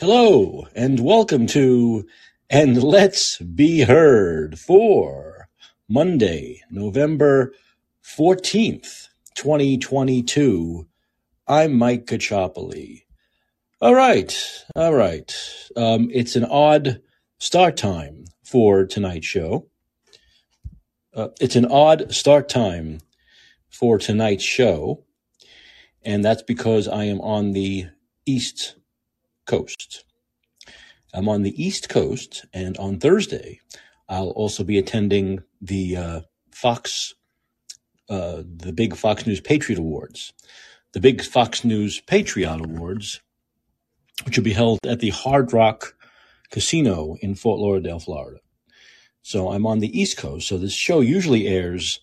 Hello and welcome to And Let's Be Heard for Monday, November 14th, 2022. I'm Mike Kachopoli. All right, all right. Um, it's an odd start time for tonight's show. Uh, it's an odd start time for tonight's show, and that's because I am on the East Coast. I'm on the East Coast, and on Thursday, I'll also be attending the uh, Fox, uh, the big Fox News Patriot Awards, the big Fox News Patriot Awards, which will be held at the Hard Rock Casino in Fort Lauderdale, Florida. So I'm on the East Coast. So this show usually airs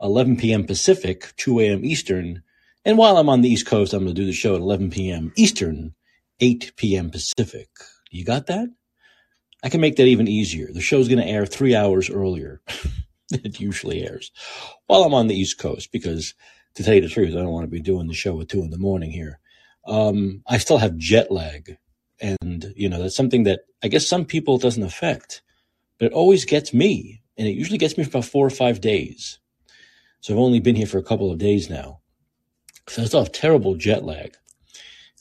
11 p.m. Pacific, 2 a.m. Eastern. And while I'm on the East Coast, I'm going to do the show at 11 p.m. Eastern, 8 p.m. Pacific. You got that? I can make that even easier. The show's going to air three hours earlier than it usually airs while I'm on the East Coast because, to tell you the truth, I don't want to be doing the show at two in the morning here. Um, I still have jet lag. And, you know, that's something that I guess some people doesn't affect, but it always gets me. And it usually gets me for about four or five days. So I've only been here for a couple of days now. So I still have terrible jet lag.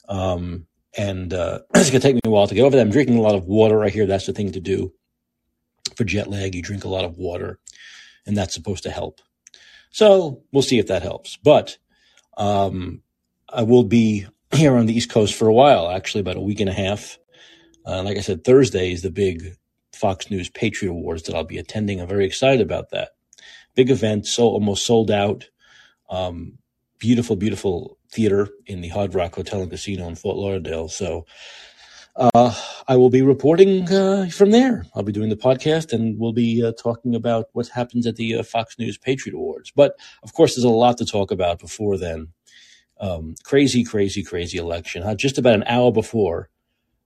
Um, and uh, it's going to take me a while to get over that. I'm drinking a lot of water. I hear that's the thing to do for jet lag. You drink a lot of water, and that's supposed to help. So we'll see if that helps. But um, I will be here on the East Coast for a while, actually, about a week and a half. Uh, like I said, Thursday is the big Fox News Patriot Awards that I'll be attending. I'm very excited about that. Big event, so almost sold out. Um, beautiful, beautiful theater in the Hard Rock Hotel and Casino in Fort Lauderdale. So uh, I will be reporting uh, from there. I'll be doing the podcast and we'll be uh, talking about what happens at the uh, Fox News Patriot Awards. But of course, there's a lot to talk about before then. Um, crazy, crazy, crazy election. Uh, just about an hour before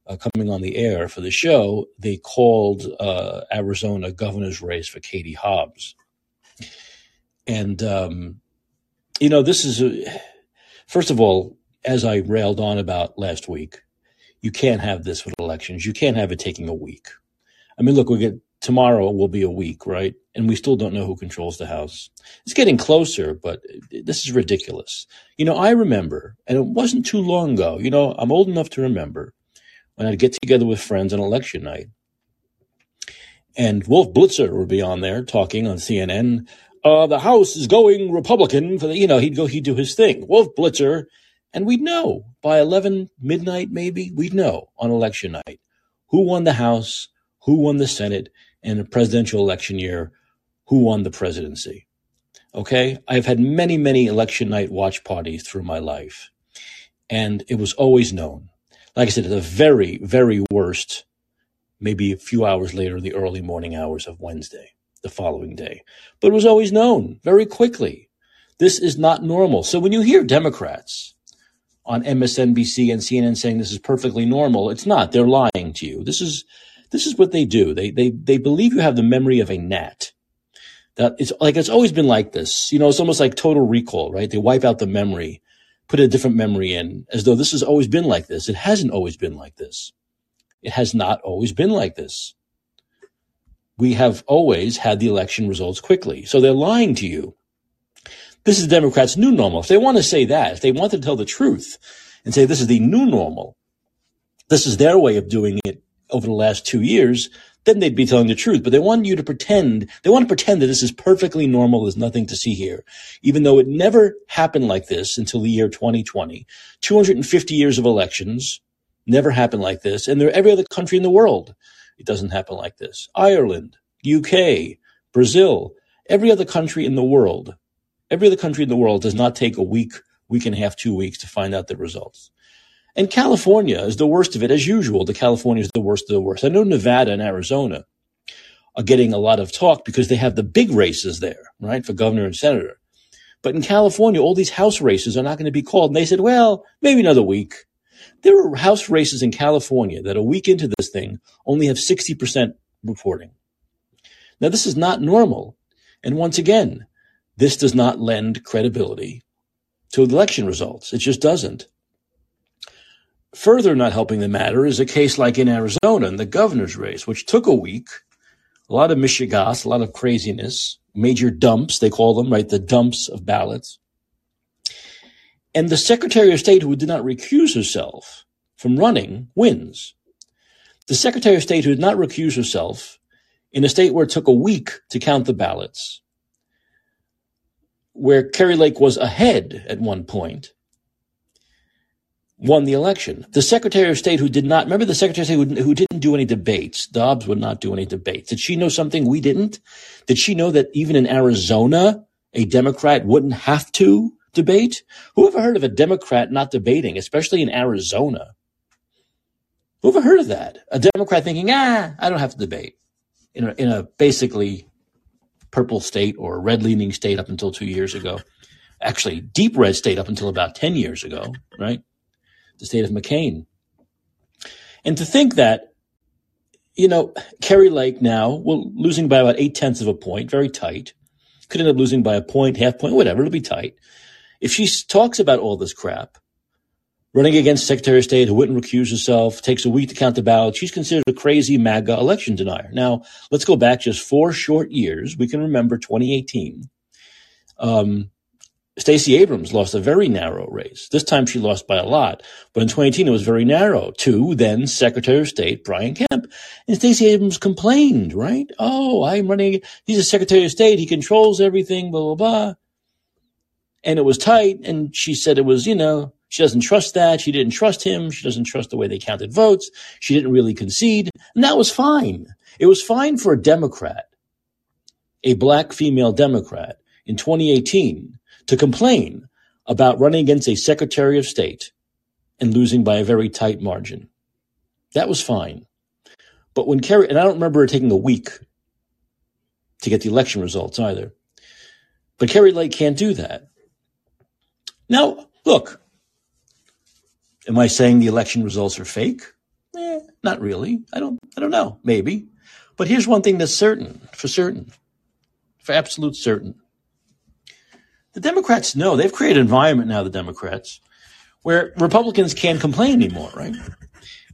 uh, coming on the air for the show, they called Arizona governor's race for Katie Hobbs. And um, you know, this is a, first of all, as I railed on about last week, you can't have this with elections. You can't have it taking a week. I mean, look, we get tomorrow will be a week, right? And we still don't know who controls the House. It's getting closer, but this is ridiculous. You know, I remember, and it wasn't too long ago, you know, I'm old enough to remember when I'd get together with friends on election night. And Wolf Blitzer would be on there talking on CNN uh, the House is going Republican for the, you know, he'd go, he'd do his thing. Wolf Blitzer. And we'd know by 11 midnight, maybe, we'd know on election night who won the House, who won the Senate, and a presidential election year, who won the presidency. Okay. I've had many, many election night watch parties through my life. And it was always known. Like I said, at the very, very worst, maybe a few hours later in the early morning hours of Wednesday the following day. But it was always known very quickly. This is not normal. So when you hear Democrats on MSNBC and CNN saying this is perfectly normal, it's not. They're lying to you. This is this is what they do. They they they believe you have the memory of a gnat. That it's like it's always been like this. You know, it's almost like total recall, right? They wipe out the memory, put a different memory in, as though this has always been like this. It hasn't always been like this. It has not always been like this we have always had the election results quickly. So they're lying to you. This is the Democrats' new normal. If they want to say that, if they want to tell the truth and say this is the new normal, this is their way of doing it over the last two years, then they'd be telling the truth. But they want you to pretend, they want to pretend that this is perfectly normal. There's nothing to see here. Even though it never happened like this until the year 2020. 250 years of elections never happened like this. And there every other country in the world it doesn't happen like this. Ireland, UK, Brazil, every other country in the world, every other country in the world does not take a week, week and a half, two weeks to find out the results. And California is the worst of it, as usual. The California is the worst of the worst. I know Nevada and Arizona are getting a lot of talk because they have the big races there, right, for governor and senator. But in California, all these house races are not going to be called. And they said, well, maybe another week. There are House races in California that a week into this thing only have 60% reporting. Now, this is not normal. And once again, this does not lend credibility to election results. It just doesn't. further not helping the matter is a case like in Arizona in the governor's race, which took a week, a lot of mishigas, a lot of craziness, major dumps, they call them, right? The dumps of ballots. And the Secretary of State who did not recuse herself from running wins. The Secretary of State who did not recuse herself in a state where it took a week to count the ballots, where Kari Lake was ahead at one point, won the election. The Secretary of State who did not, remember the Secretary of State who, who, didn't do any debates, Hobbs would not do any debates. Did she know something we didn't? Did she know that even in Arizona, a Democrat wouldn't have to debate? Who ever heard of a Democrat not debating, especially in Arizona? Who ever heard of that? A Democrat thinking, ah, I don't have to debate in a, in a basically purple state or red leaning state up until two years ago. Actually, deep red state up until about 10 years ago, right? The state of McCain. And to think that, you know, Kari Lake now, well, losing by about eight tenths of a point, very tight. Could end up losing by a point, half point, whatever, it'll be tight. If she talks about all this crap, running against Secretary of State who wouldn't recuse herself, takes a week to count the ballots. She's considered a crazy MAGA election denier. Now, let's go back just four short years. We can remember 2018. Um, Stacey Abrams lost a very narrow race. This time she lost by a lot, but in 2018 it was very narrow to then Secretary of State Brian Kemp. And Stacey Abrams complained, right? Oh, I'm running. He's a Secretary of State. He controls everything, blah, blah, blah. And it was tight. And she said it was, you know, she doesn't trust that. She didn't trust him. She doesn't trust the way they counted votes. She didn't really concede. And that was fine. It was fine for a Democrat, a black female Democrat in 2018 to complain about running against a Secretary of State and losing by a very tight margin. That was fine. But when Kari, and I don't remember it taking a week to get the election results either, but Kari Lake can't do that. Now, look, Am I saying the election results are fake? Eh, not really. I don't. I don't know. Maybe, but here's one thing that's certain, for certain, for absolute certain. The Democrats know they've created an environment now. The Democrats, where Republicans can't complain anymore. Right?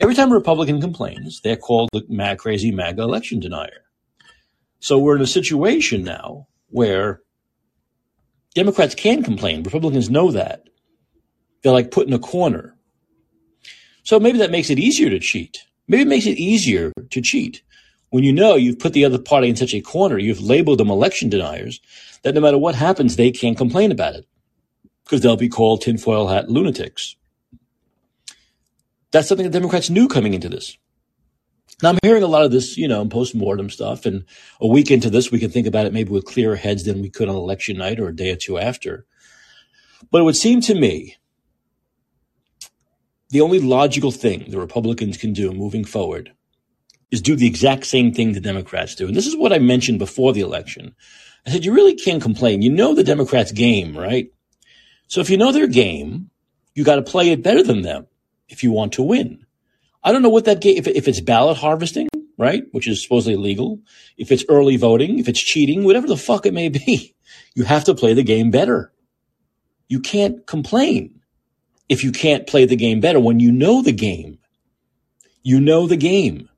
Every time a Republican complains, they're called the mad crazy MAGA election denier. So we're in a situation now where Democrats can complain. Republicans know that. They're like put in a corner so maybe that makes it easier to cheat. Maybe it makes it easier to cheat when you know you've put the other party in such a corner, you've labeled them election deniers, that no matter what happens, they can't complain about it because they'll be called tinfoil hat lunatics. That's something the Democrats knew coming into this. Now I'm hearing a lot of this, you know, post-mortem stuff. And a week into this, we can think about it maybe with clearer heads than we could on election night or a day or two after. But it would seem to me the only logical thing the Republicans can do moving forward is do the exact same thing the Democrats do. And this is what I mentioned before the election. I said, you really can't complain. You know the Democrats' game, right? So if you know their game, you got to play it better than them if you want to win. I don't know what that game, if, if it's ballot harvesting, right? Which is supposedly illegal. If it's early voting, if it's cheating, whatever the fuck it may be, you have to play the game better. You can't complain if you can't play the game better when you know the game. You know the game.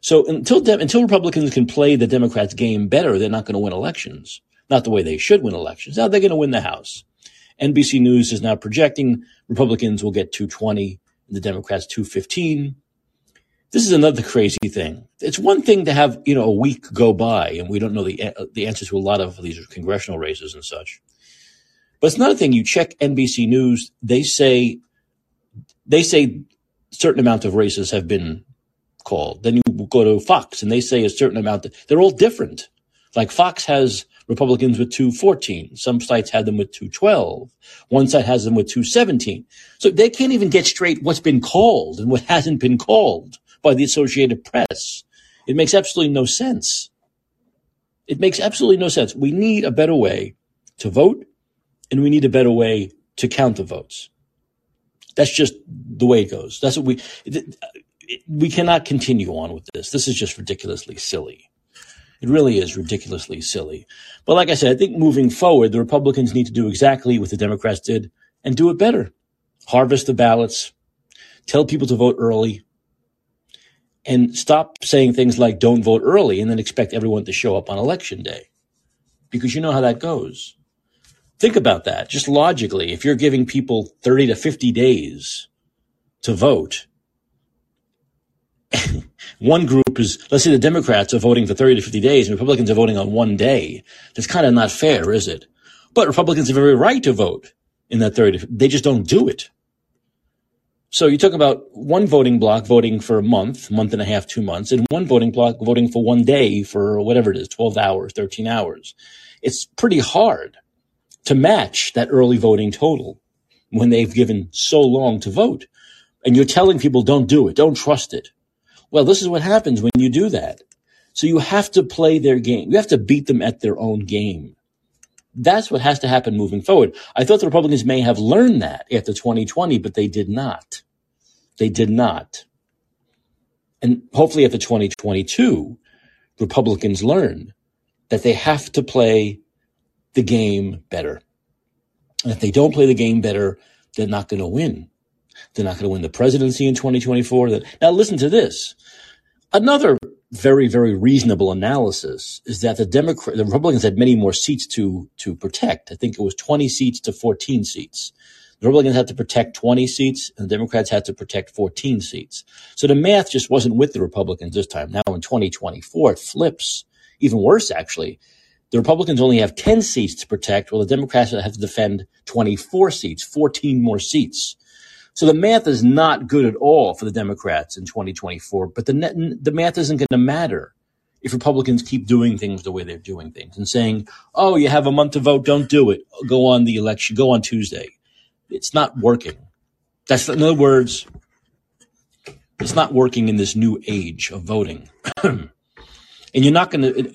So until de- until Republicans can play the Democrats' game better, they're not going to win elections. Not the way they should win elections. Now they're going to win the House. NBC News is now projecting Republicans will get 220 and the Democrats 215. This is another crazy thing. It's one thing to have, you know, a week go by and we don't know the, uh, the answer to a lot of these congressional races and such. But it's another thing. You check NBC News; they say they say certain amount of races have been called. Then you go to Fox, and they say a certain amount. They're all different. Like Fox has Republicans with 214. Some sites had them with 212. One site has them with 217. So they can't even get straight what's been called and what hasn't been called by the Associated Press. It makes absolutely no sense. It makes absolutely no sense. We need a better way to vote and we need a better way to count the votes. That's just the way it goes. That's what we, we cannot continue on with this. This is just ridiculously silly. It really is ridiculously silly. But like I said, I think moving forward, the Republicans need to do exactly what the Democrats did and do it better. Harvest the ballots, Tell people to vote early and stop saying things like don't vote early and then expect everyone to show up on election day because you know how that goes. Think about that just logically. If you're giving people 30 to 50 days to vote, one group is, let's say the Democrats are voting for 30 to 50 days and Republicans are voting on one day. That's kind of not fair, is it? But Republicans have every right to vote in that 30 they just don't do it. So you talk about one voting block voting for a month, month and a half, two months, and one voting block voting for one day for whatever it is, 12 hours, 13 hours. It's pretty hard to match that early voting total when they've given so long to vote. And you're telling people don't do it, don't trust it. Well, this is what happens when you do that. So you have to play their game. You have to beat them at their own game. That's what has to happen moving forward. I thought the Republicans may have learned that after 2020, but they did not. They did not. And hopefully after 2022, Republicans learn that they have to play the game better. And if they don't play the game better, they're not going to win. They're not going to win the presidency in 2024. Now listen to this. Another very, very reasonable analysis is that the Democrat, the Republicans had many more seats to, to protect. I think it was 20 seats to 14 seats. The Republicans had to protect 20 seats and the Democrats had to protect 14 seats. So the math just wasn't with the Republicans this time. Now in 2024, it flips. Even worse, actually. The Republicans only have 10 seats to protect, while the Democrats have to defend 24 seats, 14 more seats. So the math is not good at all for the Democrats in 2024, but the, net, the math isn't going to matter if Republicans keep doing things the way they're doing things and saying, oh, you have a month to vote, don't do it. Go on the election, go on Tuesday. It's not working. That's, in other words, it's not working in this new age of voting. and you're not going to,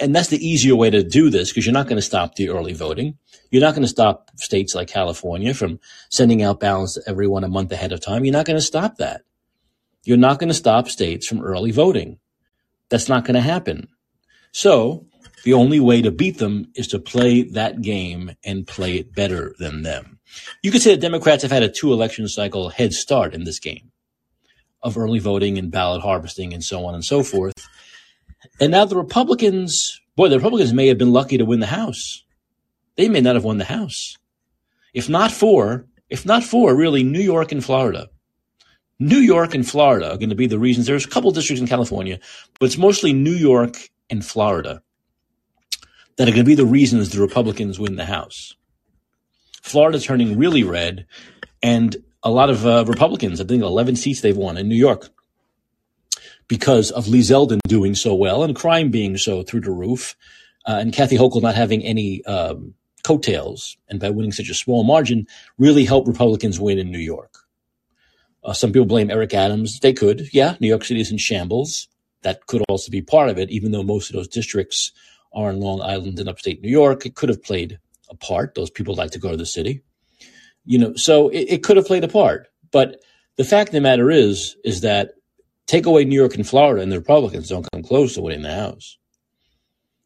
and that's the easier way to do this because you're not going to stop the early voting. You're not going to stop states like California from sending out ballots to everyone a month ahead of time. You're not going to stop that. You're not going to stop states from early voting. That's not going to happen. So the only way to beat them is to play that game and play it better than them. You could say the Democrats have had a two election cycle head start in this game of early voting and ballot harvesting and so on and so forth. And now the Republicans, boy, the Republicans may have been lucky to win the House they may not have won the House. If not for, if not for really New York and Florida. New York and Florida are going to be the reasons. There's a couple districts in California, but it's mostly New York and Florida that are going to be the reasons the Republicans win the House. Florida turning really red, and a lot of uh, Republicans, I think 11 seats they've won in New York because of Lee Zeldin doing so well and crime being so through the roof, uh, and Kathy Hochul not having any um, coattails and by winning such a small margin really helped Republicans win in New York. Uh, some people blame Eric Adams. They could. Yeah, New York City is in shambles. That could also be part of it, even though most of those districts are in Long Island and upstate New York. It could have played a part. Those people like to go to the city. You know, so it, it could have played a part. But the fact of the matter is, is that take away New York and Florida and the Republicans don't come close to winning the House.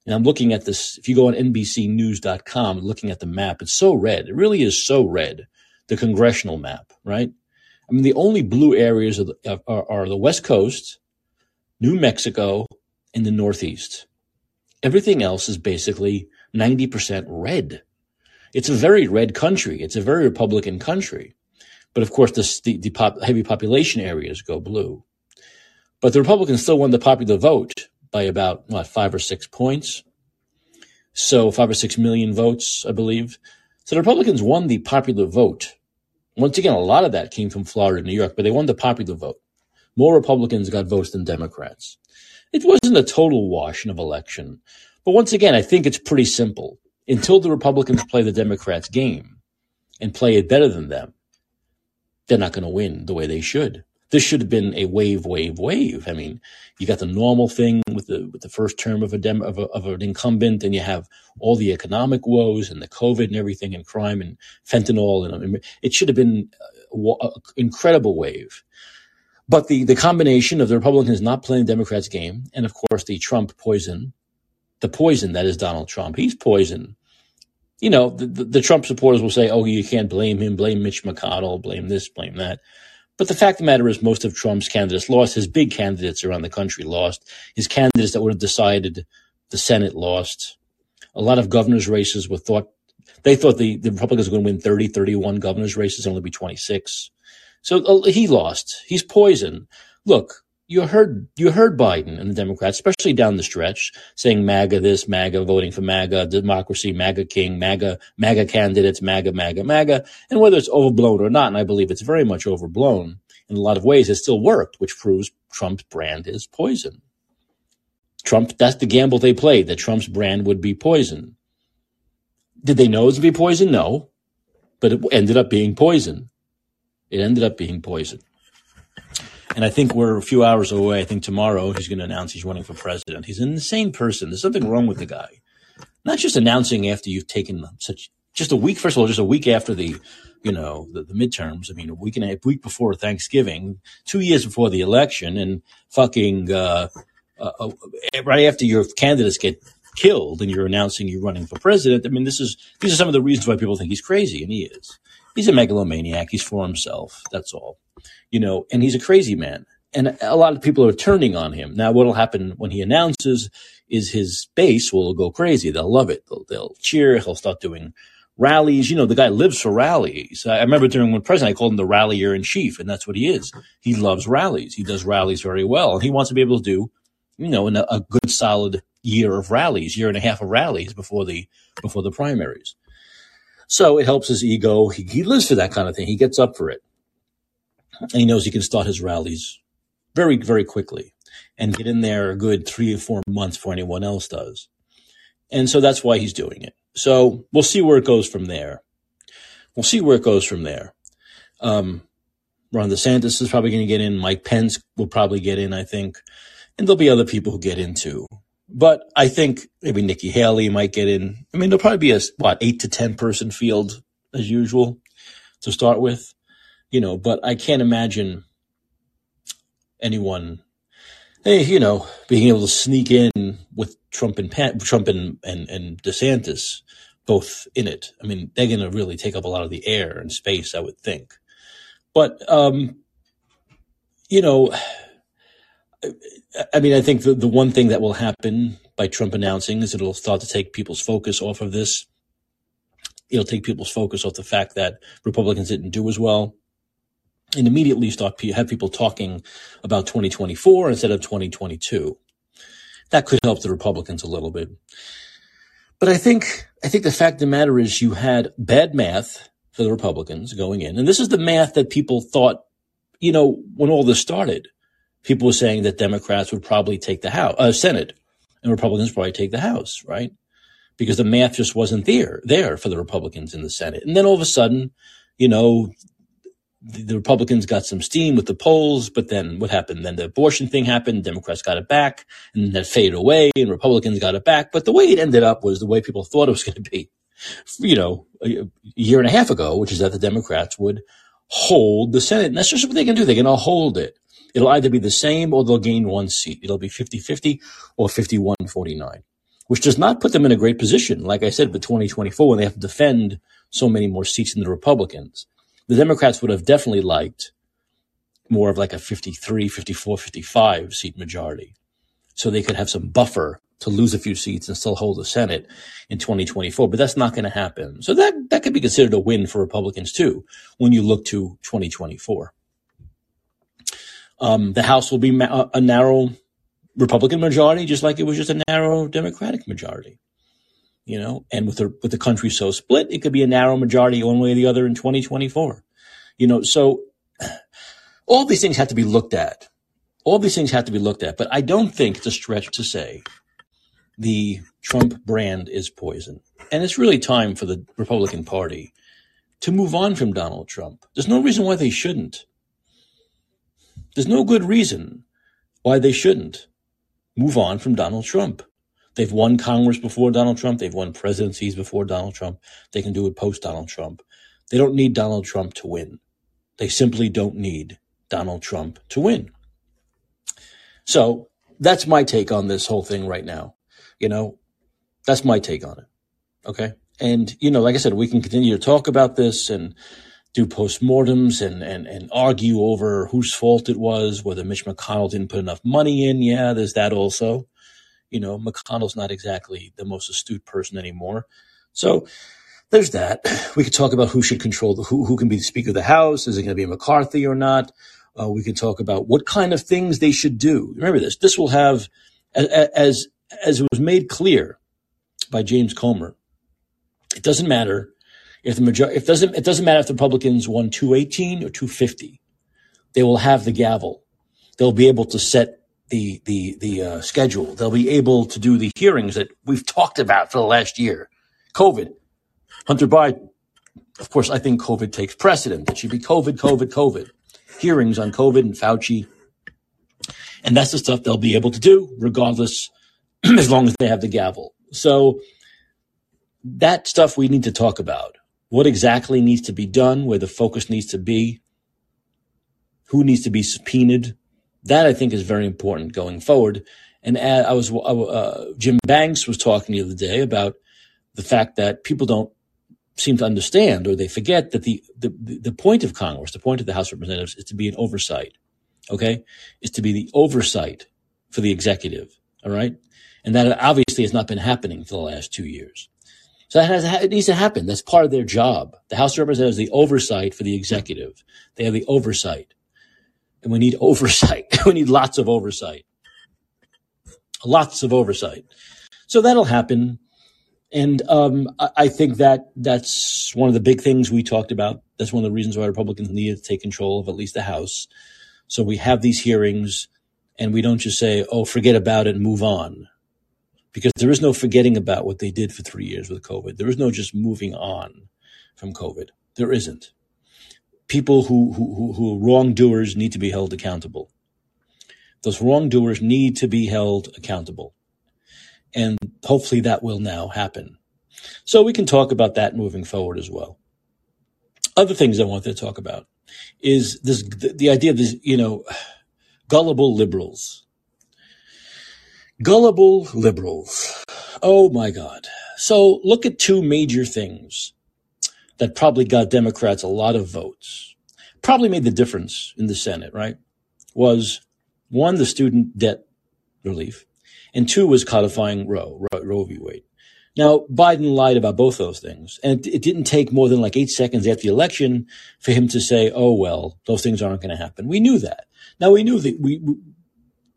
And I'm looking at this. If you go on NBCnews.com, looking at the map, it's so red. It really is so red. The congressional map, right? I mean, the only blue areas the, are, are the West Coast, New Mexico, and the Northeast. Everything else is basically 90% red. It's a very red country. It's a very Republican country. But of course, the, the, the pop, heavy population areas go blue. But the Republicans still won the popular vote by about what five or six points. So five or six million votes, I believe. So the Republicans won the popular vote. Once again, a lot of that came from Florida and New York, but they won the popular vote. More Republicans got votes than Democrats. It wasn't a total wash of election. But once again, I think it's pretty simple. Until the Republicans play the Democrats' game and play it better than them, they're not going to win the way they should. This should have been a wave, wave, wave. I mean, you got the normal thing with the with the first term of a dem of, a, of an incumbent, and you have all the economic woes and the COVID and everything, and crime and fentanyl, and I mean, it should have been uh, an uh, incredible wave. But the the combination of the Republicans not playing the Democrats' game, and of course the Trump poison, the poison that is Donald Trump, he's poison you know, the, the, Trump supporters will say, oh, you can't blame him, blame Mitch McConnell, blame this, blame that. But the fact of the matter is, most of Trump's candidates lost. His big candidates around the country lost. His candidates that would have decided the Senate lost. A lot of governor's races were thought, they thought the, the Republicans were going to win 30, 31 governor's races, only be 26. So uh, he lost. He's poison. Look, you heard you heard Biden and the Democrats, especially down the stretch, saying MAGA this, MAGA voting for MAGA, democracy, MAGA king, MAGA, MAGA candidates, MAGA, MAGA, MAGA, and whether it's overblown or not, and I believe it's very much overblown in a lot of ways, it still worked, which proves Trump's brand is poison. Trump, that's the gamble they played, that Trump's brand would be poison. Did they know it would be poison? No. But it ended up being poison. It ended up being poison. And I think we're a few hours away. I think tomorrow he's going to announce he's running for president. He's an insane person. There's something wrong with the guy. Not just announcing after you've taken such, just a week, first of all, just a week after the, you know, the, the midterms. I mean, a week and a week before Thanksgiving, two years before the election, and fucking, uh, uh, uh, right after your candidates get killed and you're announcing you're running for president. I mean, this is, these are some of the reasons why people think he's crazy, and he is. He's a megalomaniac. He's for himself. That's all you know, and he's a crazy man. And a lot of people are turning on him. Now, what'll happen when he announces is his base will go crazy. They'll love it. They'll, they'll cheer. He'll start doing rallies. You know, the guy lives for rallies. I remember during when president, I called him the rallier in chief, and that's what he is. He loves rallies. He does rallies very well, and he wants to be able to do, you know, a, a good solid year of rallies, year and a half of rallies before the before the primaries. So it helps his ego. He, he lives for that kind of thing. He gets up for it and he knows he can start his rallies very, very quickly and get in there a good three or four months before anyone else does. And so that's why he's doing it. So we'll see where it goes from there. We'll see where it goes from there. Um, Ron DeSantis is probably going to get in. Mike Pence will probably get in, I think. And there'll be other people who get in too. But I think maybe Nikki Haley might get in. I mean, there'll probably be a, what, eight to 10 person field as usual to start with you know, but I can't imagine anyone, hey, you know, being able to sneak in with Trump and Trump and, and, and DeSantis both in it. I mean, they're going to really take up a lot of the air and space, I would think. But, um, you know, I mean, I think the, the one thing that will happen by Trump announcing is it'll start to take people's focus off of this. It'll take people's focus off the fact that Republicans didn't do as well and immediately start have people talking about 2024 instead of 2022. That could help the Republicans a little bit. But I think I think the fact of the matter is you had bad math for the Republicans going in, and this is the math that people thought, you know, when all this started, people were saying that Democrats would probably take the House, uh, Senate, and Republicans probably take the House, right? Because the math just wasn't there there for the Republicans in the Senate, and then all of a sudden, you know, the, Republicans got some steam with the polls, but then what happened? Then the abortion thing happened. Democrats got it back, and that faded away, and Republicans got it back. But the way it ended up was the way people thought it was going to be, you know, a, year and a half ago, which is that the Democrats would hold the Senate. And that's just what they can do. They're going to hold it. It'll either be the same or they'll gain one seat. It'll be 50-50 or 51-49, which does not put them in a great position. Like I said, for 2024, when they have to defend so many more seats than the Republicans the Democrats would have definitely liked more of like a 53, 54, 55 seat majority. So they could have some buffer to lose a few seats and still hold the Senate in 2024. But that's not going to happen. So that, that could be considered a win for Republicans too when you look to 2024. Um, the House will be ma- a narrow Republican majority, just like it was just a narrow Democratic majority you know, and with the with the country so split, it could be a narrow majority one way or the other in 2024. You know, so all these things have to be looked at. All these things have to be looked at, but I don't think it's a stretch to say the Trump brand is poison. And it's really time for the Republican Party to move on from Donald Trump. There's no reason why they shouldn't. There's no good reason why they shouldn't move on from Donald Trump. They've won Congress before Donald Trump. They've won presidencies before Donald Trump. They can do it post Donald Trump. They don't need Donald Trump to win. They simply don't need Donald Trump to win. So that's my take on this whole thing right now. You know, that's my take on it. Okay. And, you know, like I said, we can continue to talk about this and do postmortems and, and, and argue over whose fault it was, whether Mitch McConnell didn't put enough money in. Yeah, there's that also. You know, McConnell's not exactly the most astute person anymore. So there's that. We could talk about who should control the who, who can be the Speaker of the House. Is it going to be McCarthy or not? Uh, we can talk about what kind of things they should do. Remember this. This will have, as as it was made clear by James Comer, it doesn't matter if the majority. If doesn't it doesn't matter if the Republicans won 218 or 250. They will have the gavel. They'll be able to set the the the uh, schedule. They'll be able to do the hearings that we've talked about for the last year. COVID, Hunter Biden. Of course, I think COVID takes precedent. It should be COVID, COVID, COVID. Hearings on COVID and Fauci. And that's the stuff they'll be able to do, regardless, as long as they have the gavel. So that stuff we need to talk about. What exactly needs to be done, where the focus needs to be, who needs to be subpoenaed. That I think is very important going forward. And I was, uh, Jim Banks was talking the other day about the fact that people don't seem to understand or they forget that the, the, the point of Congress, the point of the House of Representatives is to be an oversight. Okay. Is to be the oversight for the executive. All right. And that obviously has not been happening for the last two years. So that has, it needs to happen. That's part of their job. The House of Representatives, the oversight for the executive. They have the oversight. And we need oversight. we need lots of oversight. Lots of oversight. So that'll happen. And um, I, I think that that's one of the big things we talked about. That's one of the reasons why Republicans needed to take control of at least the House. So we have these hearings and we don't just say, oh, forget about it and move on because there is no forgetting about what they did for three years with COVID. There is no just moving on from COVID. There isn't. People who, who, who are wrongdoers need to be held accountable. Those wrongdoers need to be held accountable. And hopefully that will now happen. So we can talk about that moving forward as well. Other things I wanted to talk about is this, the, the idea of this, you know, gullible liberals Gullible liberals. Oh my God. So look at two major things that probably got Democrats a lot of votes. Probably made the difference in the Senate, right? Was one, the student debt relief, and two was codifying Roe, Roe, Roe v. Wade. Now, Biden lied about both those things, and it didn't take more than like eight seconds after the election for him to say, "Oh well, those things aren't going to happen." We knew that. Now we knew that we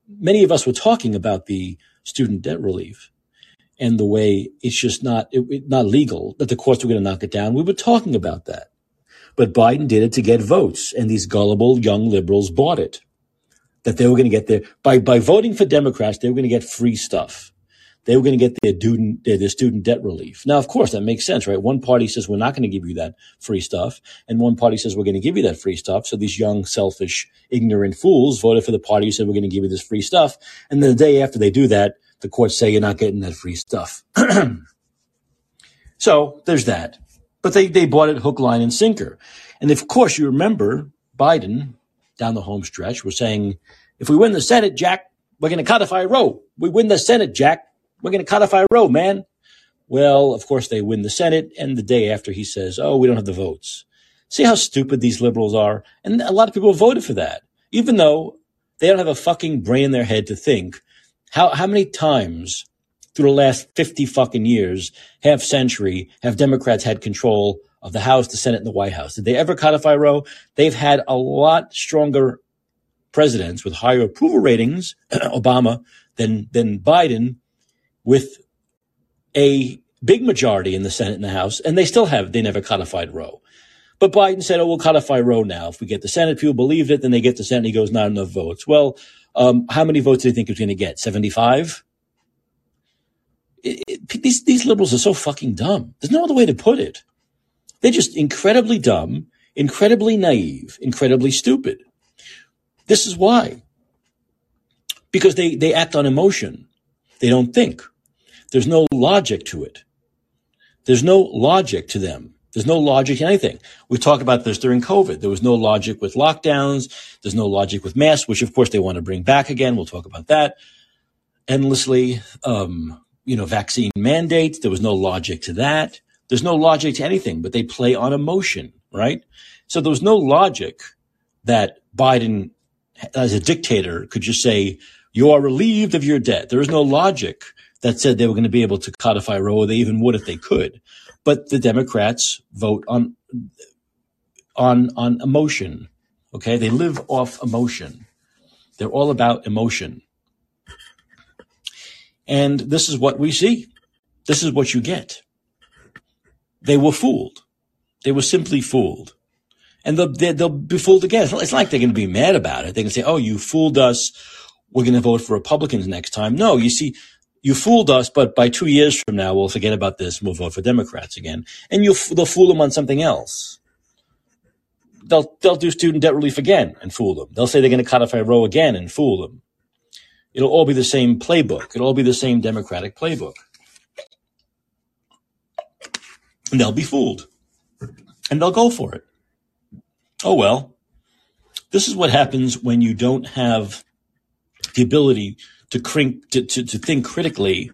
many of us were talking about the student debt relief and the way it's just not it, it, not legal that the courts were going to knock it down. We were talking about that, but Biden did it to get votes, and these gullible young liberals bought it that they were going to get their by by voting for Democrats, they were going to get free stuff they were going to get their student, their student debt relief. Now, of course, that makes sense, right? One party says we're not going to give you that free stuff, and one party says we're going to give you that free stuff. So these young, selfish, ignorant fools voted for the party who said we're going to give you this free stuff, and then the day after they do that, the courts say you're not getting that free stuff. so there's that. But they, they bought it hook, line, and sinker. And of course, you remember Biden down the home stretch was saying, if we win the Senate, Jack, we're going to codify Roe. We win the Senate, Jack. We're going to codify Roe, man. Well, of course, they win the Senate, and the day after he says, Oh, we don't have the votes. See how stupid these liberals are? And a lot of people voted for that, even though they don't have a fucking brain in their head to think how, how many times through the last 50 fucking years, half century, have Democrats had control of the House, the Senate, and the White House? Did they ever codify Roe? They've had a lot stronger presidents with higher approval ratings, Obama, than, than Biden, with a big majority in the Senate and the House, and they still have, they never codified Roe. But Biden said, oh, we'll codify Roe now. If we get the Senate, people believe it, then they get the Senate, he goes, not enough votes. Well, um, how many votes do you think he's going to get? 75? these, these liberals are so fucking dumb. There's no other way to put it. They're just incredibly dumb, incredibly naive, incredibly stupid. This is why. Because they, they act on emotion. They don't think. There's no logic to it. There's no logic to them. There's no logic in anything. We talked about this during COVID. There was no logic with lockdowns. There's no logic with masks, which of course they want to bring back again. We'll talk about that endlessly. Um, you know, vaccine mandates. There was no logic to that. There's no logic to anything, but they play on emotion, right? So there was no logic that Biden, as a dictator, could just say, you are relieved of your debt. There is no logic that said they were going to be able to codify Roe. They even would if they could. But the Democrats vote on, on, on emotion. Okay. They live off emotion. They're all about emotion. And this is what we see. This is what you get. They were fooled. They were simply fooled. And they'll, they'll be fooled again. It's like they're going to be mad about it. They can say, oh, you fooled us. We're going to vote for Republicans next time. No, you see, you fooled us, but by two years from now, we'll forget about this we'll vote for Democrats again. And you'll, they'll fool them on something else. They'll, they'll do student debt relief again and fool them. They'll say they're going to codify Roe again and fool them. It'll all be the same playbook. It'll all be the same Democratic playbook. And they'll be fooled. And they'll go for it. Oh well. This is what happens when you don't have the ability to, crink, to, to, to think critically,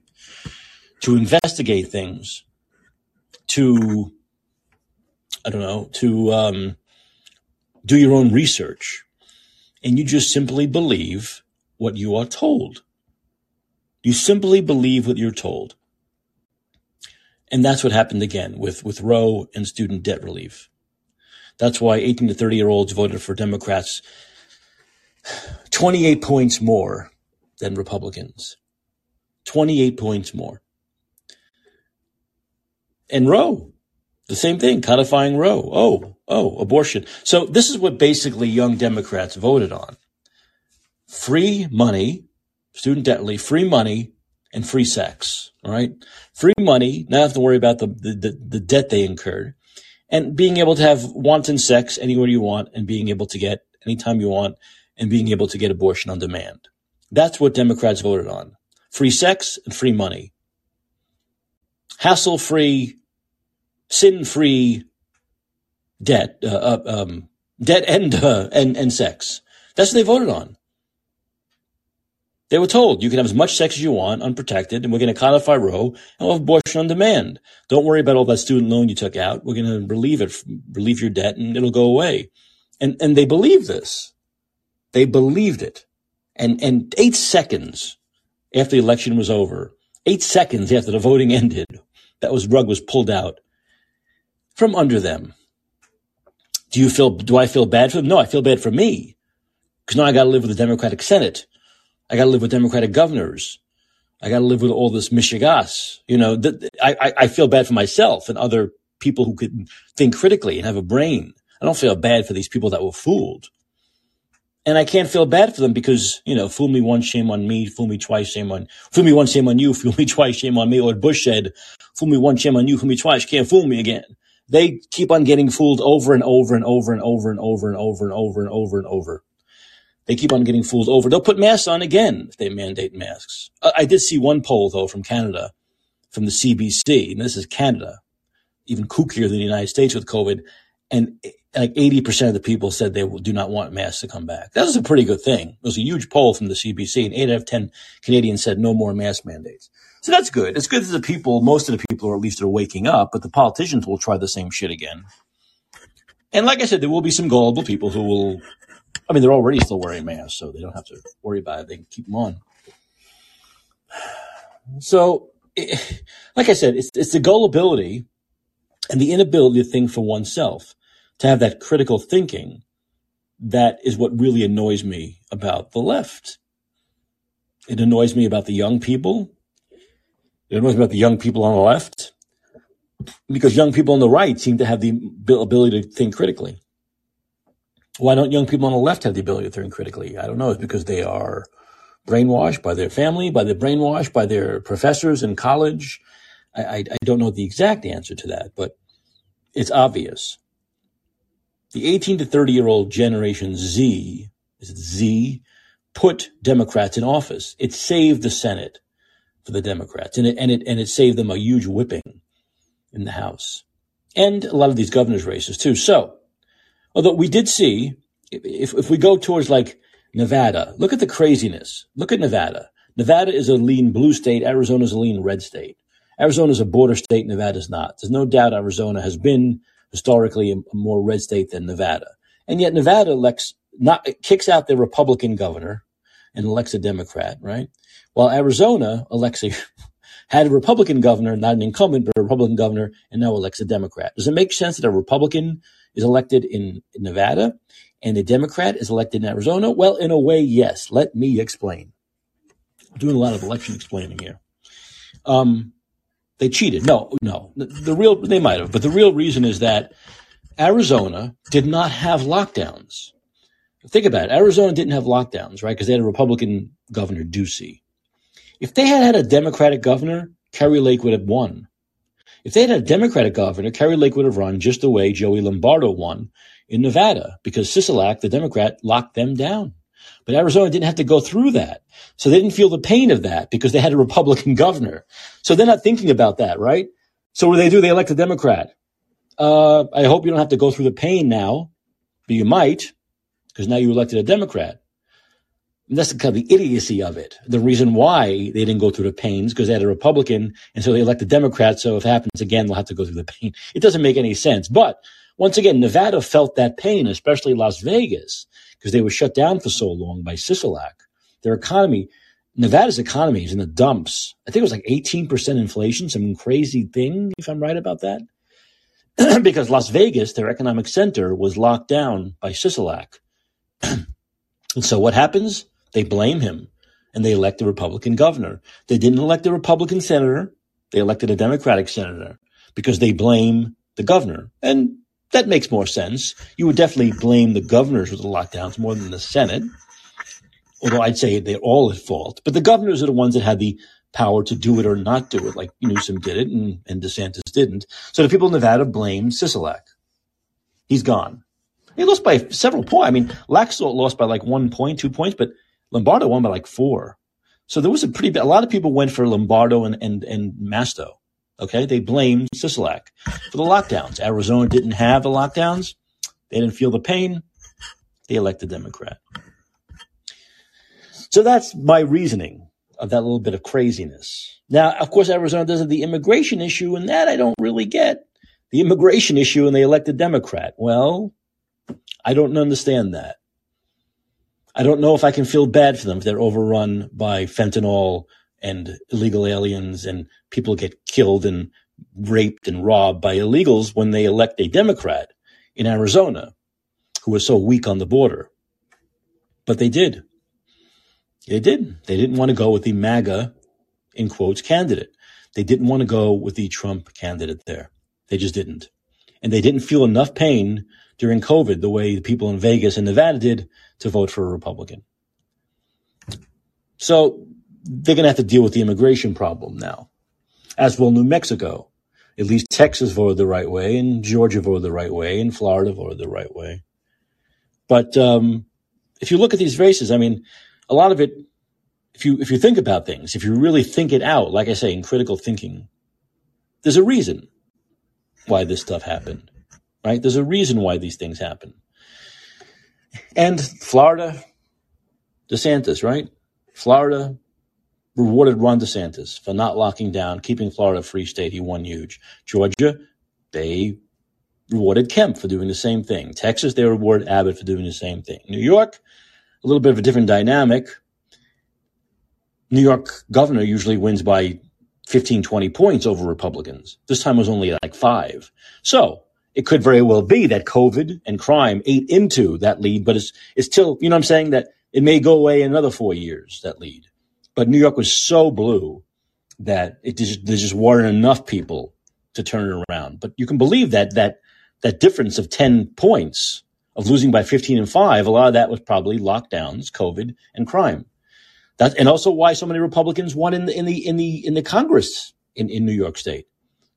to investigate things, to, I don't know, to um, do your own research. And you just simply believe what you are told. You simply believe what you're told. And that's what happened again with, with Roe and student debt relief. That's why 18 to 30 year olds voted for Democrats 28 points more than Republicans. 28 points more. And Roe, the same thing, codifying Roe. Oh, oh, abortion. So this is what basically young Democrats voted on. Free money, student debt relief, free money, and free sex. All right. Free money, not have to worry about the, the, the, the debt they incurred and being able to have wanton sex anywhere you want and being able to get anytime you want and being able to get abortion on demand. That's what Democrats voted on. Free sex and free money. Hassle free, sin free debt, uh, uh, um, debt and, uh, and, and sex. That's what they voted on. They were told you can have as much sex as you want, unprotected, and we're going to codify Roe and we'll have abortion on demand. Don't worry about all that student loan you took out. We're going to relieve it, relieve your debt, and it'll go away. And and they believed this. They believed it. And and eight seconds after the election was over, eight seconds after the voting ended, that was rug was pulled out from under them. Do you feel? Do I feel bad for them? No, I feel bad for me because now I got to live with the Democratic Senate I got to live with Democratic governors. I got to live with all this mishigas. You know, th- I, I feel bad for myself and other people who could think critically and have a brain. I don't feel bad for these people that were fooled. And I can't feel bad for them because, you know, fool me once, shame on me. Fool me twice, shame on, fool me once, shame on you. Fool me twice, shame on me. Or Bush said, fool me once, shame on you. Fool me twice, can't fool me again. They keep on getting fooled over and over and over and over and over and over and over and over and over. They keep on getting fooled over. They'll put masks on again if they mandate masks. I did see one poll though from Canada, from the CBC, and this is Canada, even kookier than the United States with COVID. And like 80% of the people said they do not want masks to come back. That was a pretty good thing. It was a huge poll from the CBC and eight out of 10 Canadians said no more mask mandates. So that's good. It's good that the people, most of the people are at least are waking up, but the politicians will try the same shit again. And like I said, there will be some gullible people who will I mean, they're already still wearing masks, so they don't have to worry about it. They can keep them on. So, it, like I said, it's, it's the gullibility and the inability to think for oneself, to have that critical thinking that is what really annoys me about the left. It annoys me about the young people. It annoys me about the young people on the left because young people on the right seem to have the ability to think critically. Why don't young people on the left have the ability to think critically? I don't know. It's because they are brainwashed by their family, by the brainwashed by their professors in college. I, I, I don't know the exact answer to that, but it's obvious. The 18 to 30 year old generation Z, is it Z, put Democrats in office. It saved the Senate for the Democrats and it, and it, and it saved them a huge whipping in the House and a lot of these governor's races too. So Although we did see, if, if we go towards like Nevada, look at the craziness. Look at Nevada. Nevada is a lean blue state. Arizona is a lean red state. Arizona is a border state. Nevada is not. There's no doubt Arizona has been historically a more red state than Nevada. And yet Nevada elects not kicks out their Republican governor and elects a Democrat, right? While Arizona elects a had a Republican governor, not an incumbent, but a Republican governor, and now elects a Democrat. Does it make sense that a Republican is elected in Nevada and a Democrat is elected in Arizona? Well, in a way, yes. Let me explain. I'm doing a lot of election explaining here. Um, they cheated. No, no. The, real, they might have, but the real reason is that Arizona did not have lockdowns. Think about it. Arizona didn't have lockdowns, right? Because they had a Republican governor, Ducey. If they had had a Democratic governor, Kari Lake would have won. If they had a Democratic governor, Kari Lake would have run just the way Joey Lombardo won in Nevada, because Sisolak, the Democrat, locked them down. But Arizona didn't have to go through that. So they didn't feel the pain of that because they had a Republican governor. So they're not thinking about that, right? So what do they do? They elect a Democrat. Uh, I hope you don't have to go through the pain now, but you might because now you elected a Democrat. And that's kind of the idiocy of it. The reason why they didn't go through the pains because they had a Republican and so they elected a Democrat. So if it happens again, they'll have to go through the pain. It doesn't make any sense. But once again, Nevada felt that pain, especially Las Vegas because they were shut down for so long by Sisolak. Their economy, Nevada's economy is in the dumps. I think it was like 18% inflation, some crazy thing, if I'm right about that. because Las Vegas, their economic center, was locked down by Sisolak. and so what happens? They blame him and they elect a Republican governor. They didn't elect a Republican senator. They elected a Democratic senator because they blame the governor. And that makes more sense. You would definitely blame the governors for the lockdowns more than the Senate, although I'd say they're all at fault. But the governors are the ones that had the power to do it or not do it, like Newsom did it and, and DeSantis didn't. So the people in Nevada blame Sisolak. He's gone. He lost by several points. I mean, Laxalt lost by like one point, two points, but Lombardo won by like four. So there was a pretty, a lot of people went for Lombardo and, and, and Masto. Okay. They blamed Sisolak for the lockdowns. Arizona didn't have the lockdowns. They didn't feel the pain. They elected Democrat. So that's my reasoning of that little bit of craziness. Now, of course, Arizona does have the immigration issue, and that I don't really get. The immigration issue, and they elected Democrat. Well, I don't understand that. I don't know if I can feel bad for them if they're overrun by fentanyl and illegal aliens and people get killed and raped and robbed by illegals when they elect a Democrat in Arizona who was so weak on the border. But they did. They did. They didn't want to go with the MAGA, in quotes, candidate. They didn't want to go with the Trump candidate there. They just didn't. And they didn't feel enough pain during COVID the way the people in Vegas and Nevada did to vote for a Republican. So they're going to have to deal with the immigration problem now, as will New Mexico. At least Texas voted the right way, and Georgia voted the right way, and Florida voted the right way. But um, if you look at these races, I mean, a lot of it, if you if you think about things, if you really think it out, like I say, in critical thinking, there's a reason why this stuff happened, right? There's a reason why these things happen. And Florida, DeSantis, right? Florida, rewarded Ron DeSantis for not locking down, keeping Florida a free state. He won huge. Georgia, they rewarded Kemp for doing the same thing. Texas, they rewarded Abbott for doing the same thing. New York, a little bit of a different dynamic. New York governor usually wins by 15, 20 points over Republicans. This time was only like five. So it could very well be that COVID and crime ate into that lead, but it's, it's still, you know what I'm saying? That it may go away in another four years, that lead. But New York was so blue that it just, there just weren't enough people to turn it around. But you can believe that that that difference of 10 points of losing by 15 and 5, a lot of that was probably lockdowns, COVID, and crime. That, and also why so many Republicans won in the in the in the in the Congress in, in New York State,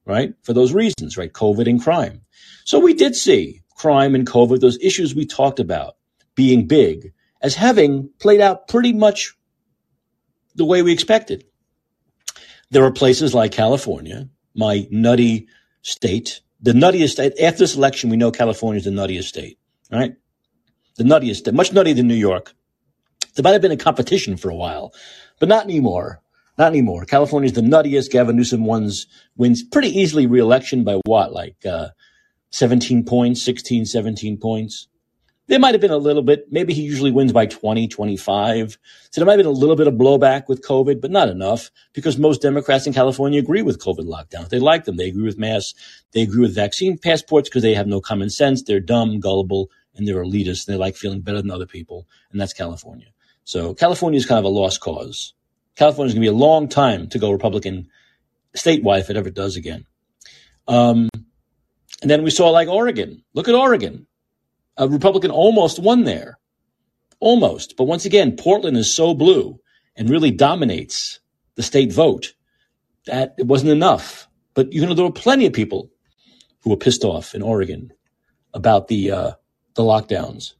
right? For those reasons, right? COVID and crime. So we did see crime and COVID, those issues we talked about being big, as having played out pretty much the way we expected. There are places like California, my nutty state, the nuttiest state. After this election, we know California is the nuttiest state, right? The nuttiest state, much nuttier than New York. There might have been a competition for a while, but not anymore. Not anymore. California is the nuttiest. Gavin Newsom wins, wins pretty easily re-election by what? Like, uh, 17 points, 16, 17 points. There might have been a little bit, maybe he usually wins by 20, 25. So there might have been a little bit of blowback with COVID, but not enough because most Democrats in California agree with COVID lockdowns. They like them. They agree with masks. They agree with vaccine passports because they have no common sense. They're dumb, gullible, and they're elitist. And they like feeling better than other people. And that's California. So California is kind of a lost cause. California is going to be a long time to go Republican statewide if it ever does again. Um, and then we saw like Oregon. Look at Oregon. A Republican almost won there. Almost. But once again, Portland is so blue and really dominates the state vote that it wasn't enough. But you know, there were plenty of people who were pissed off in Oregon about the uh, the lockdowns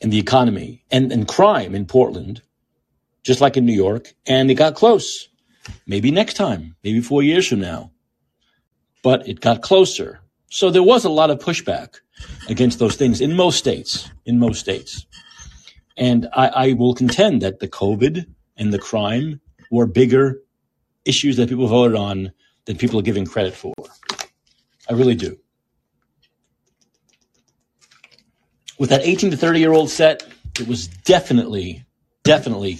and the economy and, and crime in Portland, just like in New York. And it got close. Maybe next time, maybe four years from now. But it got closer. So there was a lot of pushback against those things in most states, in most states. And I, I will contend that the COVID and the crime were bigger issues that people voted on than people are giving credit for. I really do. With that 18 to 30 year old set, it was definitely, definitely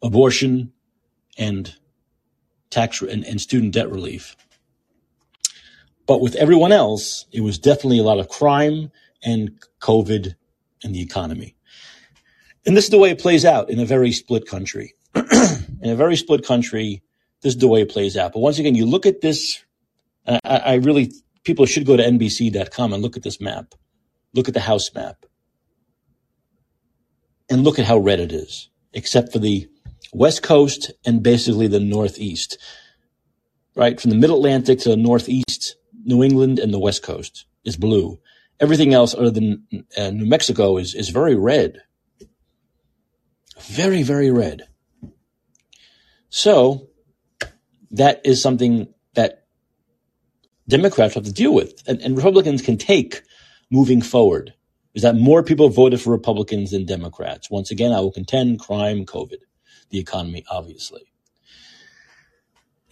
abortion and tax and, and student debt relief. But with everyone else, it was definitely a lot of crime and COVID and the economy. And this is the way it plays out in a very split country. in a very split country, this is the way it plays out. But once again, you look at this, I, I really, people should go to NBC.com and look at this map. Look at the house map. And look at how red it is, except for the West Coast and basically the Northeast. Right? From the Mid Atlantic to the Northeast, New England and the West Coast is blue. Everything else other than uh, New Mexico is, is very red. Very, very red. So that is something that Democrats have to deal with and, and Republicans can take moving forward is that more people voted for Republicans than Democrats. Once again, I will contend crime, COVID, the economy, obviously.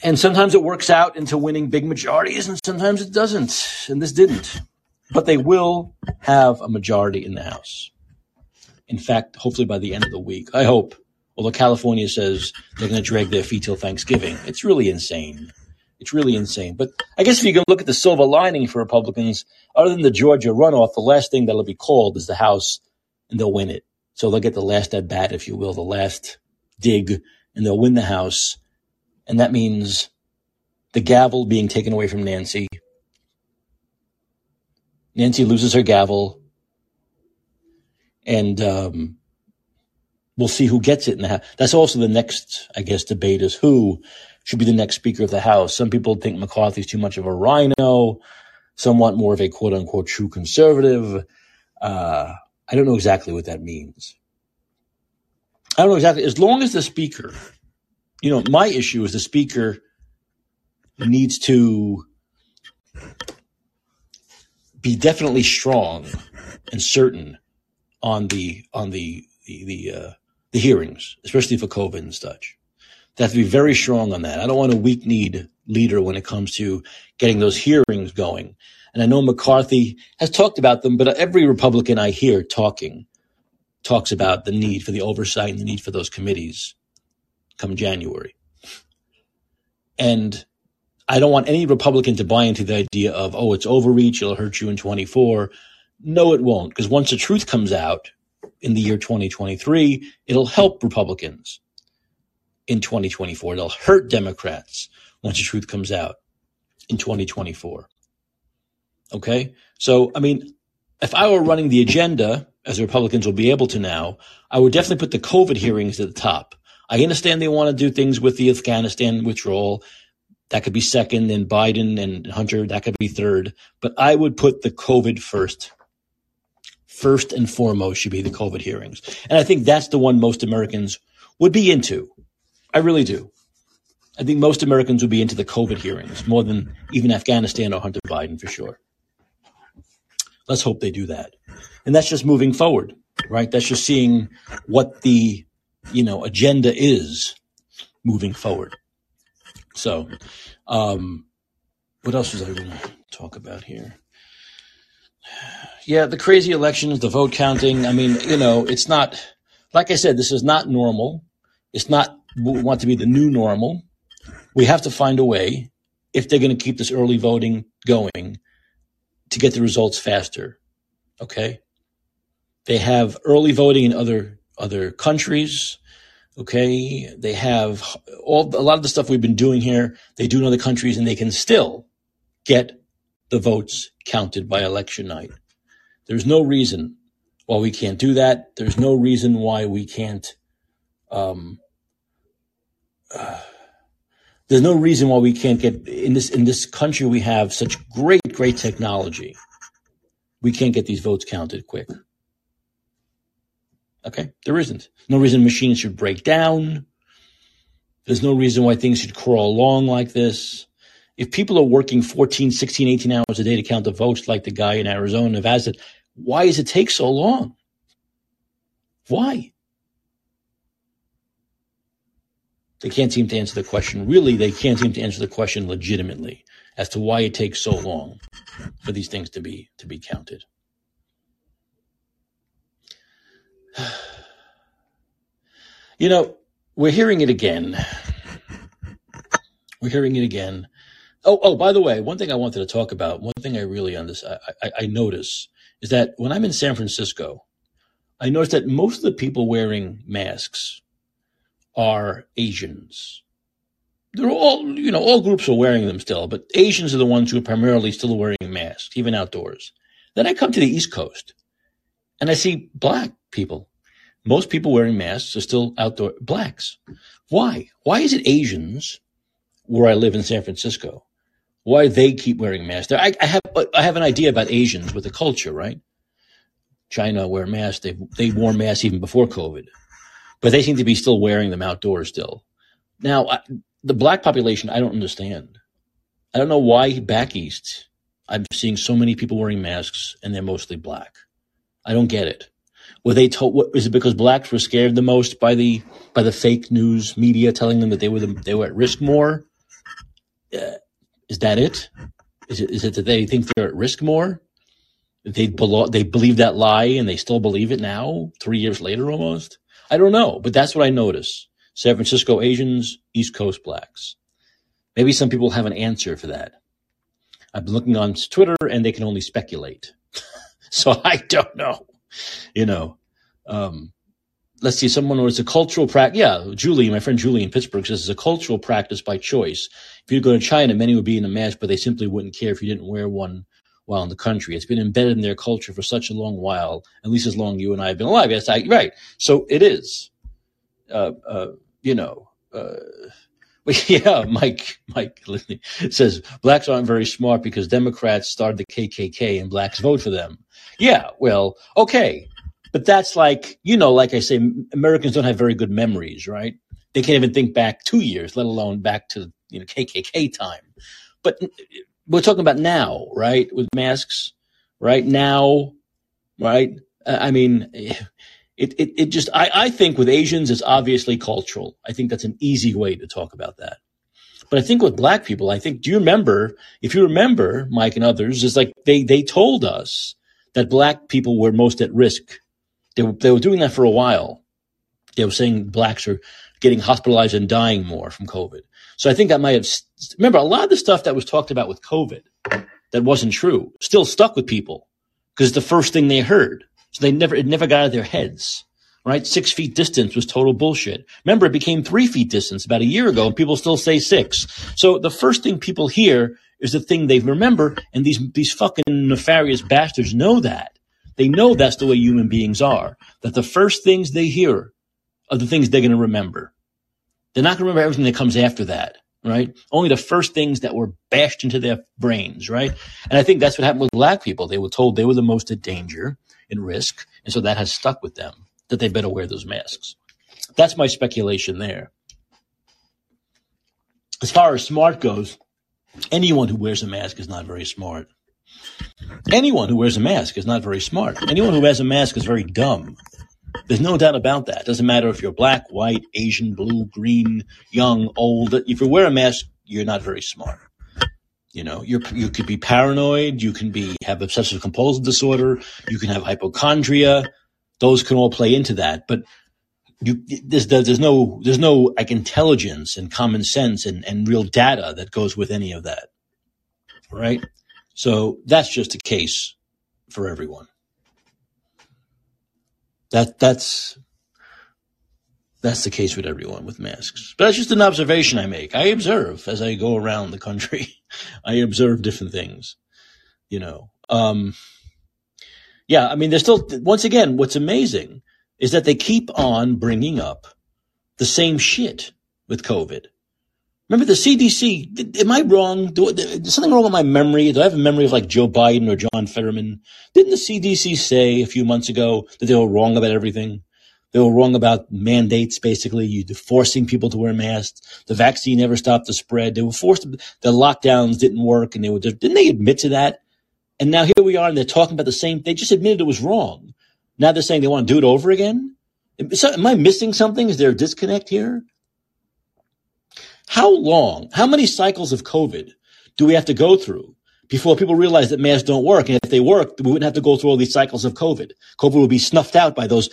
And sometimes it works out into winning big majorities, and sometimes it doesn't. And this didn't. But they will have a majority in the House. In fact, hopefully by the end of the week. I hope. Although California says they're going to drag their feet till Thanksgiving. It's really insane. It's really insane. But I guess if you can look at the silver lining for Republicans, other than the Georgia runoff, the last thing that'll be called is the House, and they'll win it. So they'll get the last at bat, if you will, the last dig, and they'll win the House. And that means the gavel being taken away from Nancy. Nancy loses her gavel. And um, we'll see who gets it in the House. That's also the next, I guess, debate is who should be the next Speaker of the House. Some people think McCarthy's too much of a RINO. Some want more of a quote unquote true conservative. Uh, I don't know exactly what that means. I don't know exactly. As long as the Speaker you know, my issue is the speaker needs to be definitely strong and certain on the on the the the, uh, the hearings, especially for COVID and such. They have to be very strong on that. I don't want a weak need leader when it comes to getting those hearings going. And I know McCarthy has talked about them, but every Republican I hear talking talks about the need for the oversight and the need for those committees come January. And I don't want any Republican to buy into the idea of, oh, it's overreach, it'll hurt you in 24. No, it won't, because once the truth comes out in the year 2023, it'll help Republicans in 2024. It'll hurt Democrats once the truth comes out in 2024. Okay? So, I mean, if I were running the agenda, as the Republicans will be able to now, I would definitely put the COVID hearings at the top. I understand they want to do things with the Afghanistan withdrawal. That could be second, and Biden and Hunter, that could be third. But I would put the COVID first. First and foremost should be the COVID hearings. And I think that's the one most Americans would be into. I really do. I think most Americans would be into the COVID hearings more than even Afghanistan or Hunter Biden for sure. Let's hope they do that. And that's just moving forward, right? That's just seeing what the you know, agenda is moving forward. So, um, what else was I going to talk about here? Yeah, the crazy elections, the vote counting. I mean, you know, it's not, like I said, this is not normal. It's not we want to be the new normal. We have to find a way, if they're going to keep this early voting going, to get the results faster. Okay. They have early voting in other, other countries. Okay. They have all, a lot of the stuff we've been doing here. They do in other countries and they can still get the votes counted by election night. There's no reason why we can't do that. There's no reason why we can't, um, uh, there's no reason why we can't get in this in this country we have such great great technology we can't get these votes counted quick okay there isn't. No reason machines should break down. There's no reason why things should crawl along like this. If people are working 14 16 18 hours a day to count the votes like the guy in arizona nevada why does it take so long? Why? They can't seem to answer the question. Really, they can't seem to answer the question legitimately as to why it takes so long for these things to be to be counted. You know, we're hearing it again. We're hearing it again. Oh, oh, by the way, one thing I wanted to talk about, one thing I really understand, I, I, I notice is that when I'm in San Francisco, I notice that most of the people wearing masks are Asians. They're all, you know, all groups are wearing them still, but Asians are the ones who are primarily still wearing masks, even outdoors. Then I come to the East Coast and I see black people. Most people wearing masks are still outdoor blacks. Why? Why is it Asians where I live in San Francisco? Why they keep wearing masks? I, I have I have an idea about Asians with the culture, right? China wear masks. They they wore masks even before COVID but they seem to be still wearing them outdoors still. Now, I, the black population, I don't understand. I don't know why back east I'm seeing so many people wearing masks and they're mostly black. I don't get it. Were they told? Is it because blacks were scared the most by the by the fake news media telling them that they were the, they were at risk more? Uh, is that it? Is it is it that they think they're at risk more? They belo- they believe that lie and they still believe it now, three years later almost. I don't know, but that's what I notice. San Francisco Asians, East Coast blacks. Maybe some people have an answer for that. I've been looking on Twitter and they can only speculate. so I don't know. You know, um, let's see, someone was a cultural practice. Yeah, Julie, my friend Julie in Pittsburgh says it's a cultural practice by choice. If you go to China, many would be in a mask, but they simply wouldn't care if you didn't wear one while in the country. It's been embedded in their culture for such a long while, at least as long you and I have been alive. Yes, I, right. So it is. Uh, uh, you know, uh, yeah, Mike, Mike says blacks aren't very smart because Democrats started the KKK and blacks vote for them. Yeah, well, okay. But that's like, you know, like I say, Americans don't have very good memories, right? They can't even think back two years, let alone back to, you know, KKK time. But we're talking about now, right? With masks, right now, right? Uh, I mean, eh, it, it, it just, I, I think with Asians, it's obviously cultural. I think that's an easy way to talk about that. But I think with black people, I think, do you remember, if you remember, Mike and others, it's like they, they told us that black people were most at risk. They, they were doing that for a while. They were saying blacks are getting hospitalized and dying more from COVID. So I think that might have, remember, a lot of the stuff that was talked about with COVID that wasn't true still stuck with people because the first thing they heard. So they never, it never got out of their heads, right? Six feet distance was total bullshit. Remember, it became three feet distance about a year ago and people still say six. So the first thing people hear is the thing they remember. And these, these fucking nefarious bastards know that. They know that's the way human beings are, that the first things they hear are the things they're going to remember. They're not going to remember everything that comes after that, right? Only the first things that were bashed into their brains, right? And I think that's what happened with black people. They were told they were the most at danger and risk. And so that has stuck with them that they better wear those masks. That's my speculation there. As far as smart goes, anyone who wears a mask is not very smart. Anyone who wears a mask is not very smart. Anyone who wears a mask is very dumb. There's no doubt about that. It doesn't matter if you're black, white, Asian, blue, green, young, old. If you wear a mask, you're not very smart. You know, you're, you could be paranoid. You can be, have obsessive compulsive disorder. You can have hypochondria. Those can all play into that. But you, there's, there's no, there's no like intelligence and common sense and, and real data that goes with any of that. Right. So that's just a case for everyone. That, that's, that's the case with everyone with masks. But that's just an observation I make. I observe as I go around the country. I observe different things, you know. Um, yeah, I mean, there's still, once again, what's amazing is that they keep on bringing up the same shit with COVID. Remember the CDC? Am I wrong? Do, is something wrong with my memory? Do I have a memory of like Joe Biden or John Fetterman? Didn't the CDC say a few months ago that they were wrong about everything? They were wrong about mandates, basically. You forcing people to wear masks. The vaccine never stopped the spread. They were forced. To, the lockdowns didn't work, and they were. Didn't they admit to that? And now here we are, and they're talking about the same. They just admitted it was wrong. Now they're saying they want to do it over again. So, am I missing something? Is there a disconnect here? How long? How many cycles of COVID do we have to go through before people realize that masks don't work? And if they work, we wouldn't have to go through all these cycles of COVID. COVID would be snuffed out by those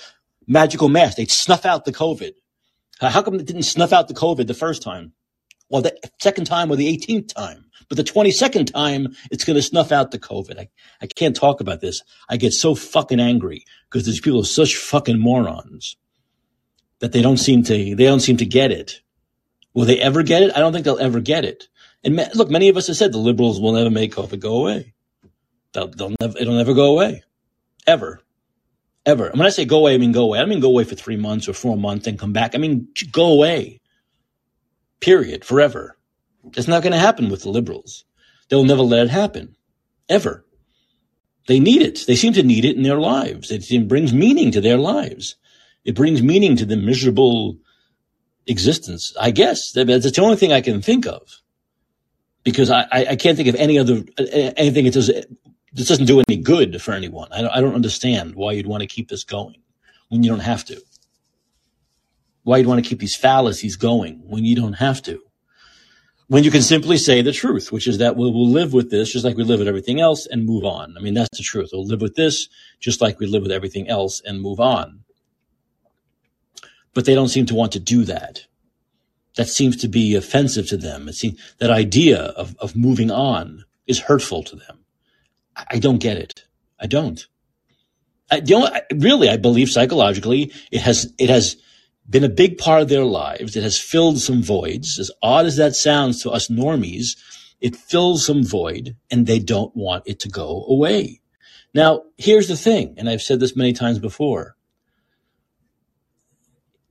magical masks. They'd snuff out the COVID. How come it didn't snuff out the COVID the first time? Well, the second time or the 18th time. But the 22nd time, it's going to snuff out the COVID. I, I can't talk about this. I get so fucking angry because these people are such fucking morons that they don't seem to, they don't seem to get it. Will they ever get it? I don't think they'll ever get it. And look, many of us have said the liberals will never make COVID go away. They'll, they'll never, it'll never go away. Ever ever. And when I say go away, I mean go away. I mean go away for three months or four months and come back. I mean go away. Period. Forever. It's not going to happen with the liberals. They'll never let it happen. Ever. They need it. They seem to need it in their lives. It, brings meaning to their lives. It brings meaning to the miserable existence. I guess that's the only thing I can think of because I, I can't think of any other anything that does this doesn't do any good for anyone. I don't, I don't understand why you'd want to keep this going when you don't have to. Why you'd want to keep these fallacies going when you don't have to. When you can simply say the truth, which is that we'll, we'll live with this just like we live with everything else and move on. I mean, that's the truth. We'll live with this just like we live with everything else and move on. But they don't seem to want to do that. That seems to be offensive to them. It seems that idea of, of moving on is hurtful to them. I don't get it. I don't. I, know, really, I believe psychologically it has it has been a big part of their lives. It has filled some voids. As odd as that sounds to us normies, it fills some void, and they don't want it to go away. Now, here's the thing, and I've said this many times before.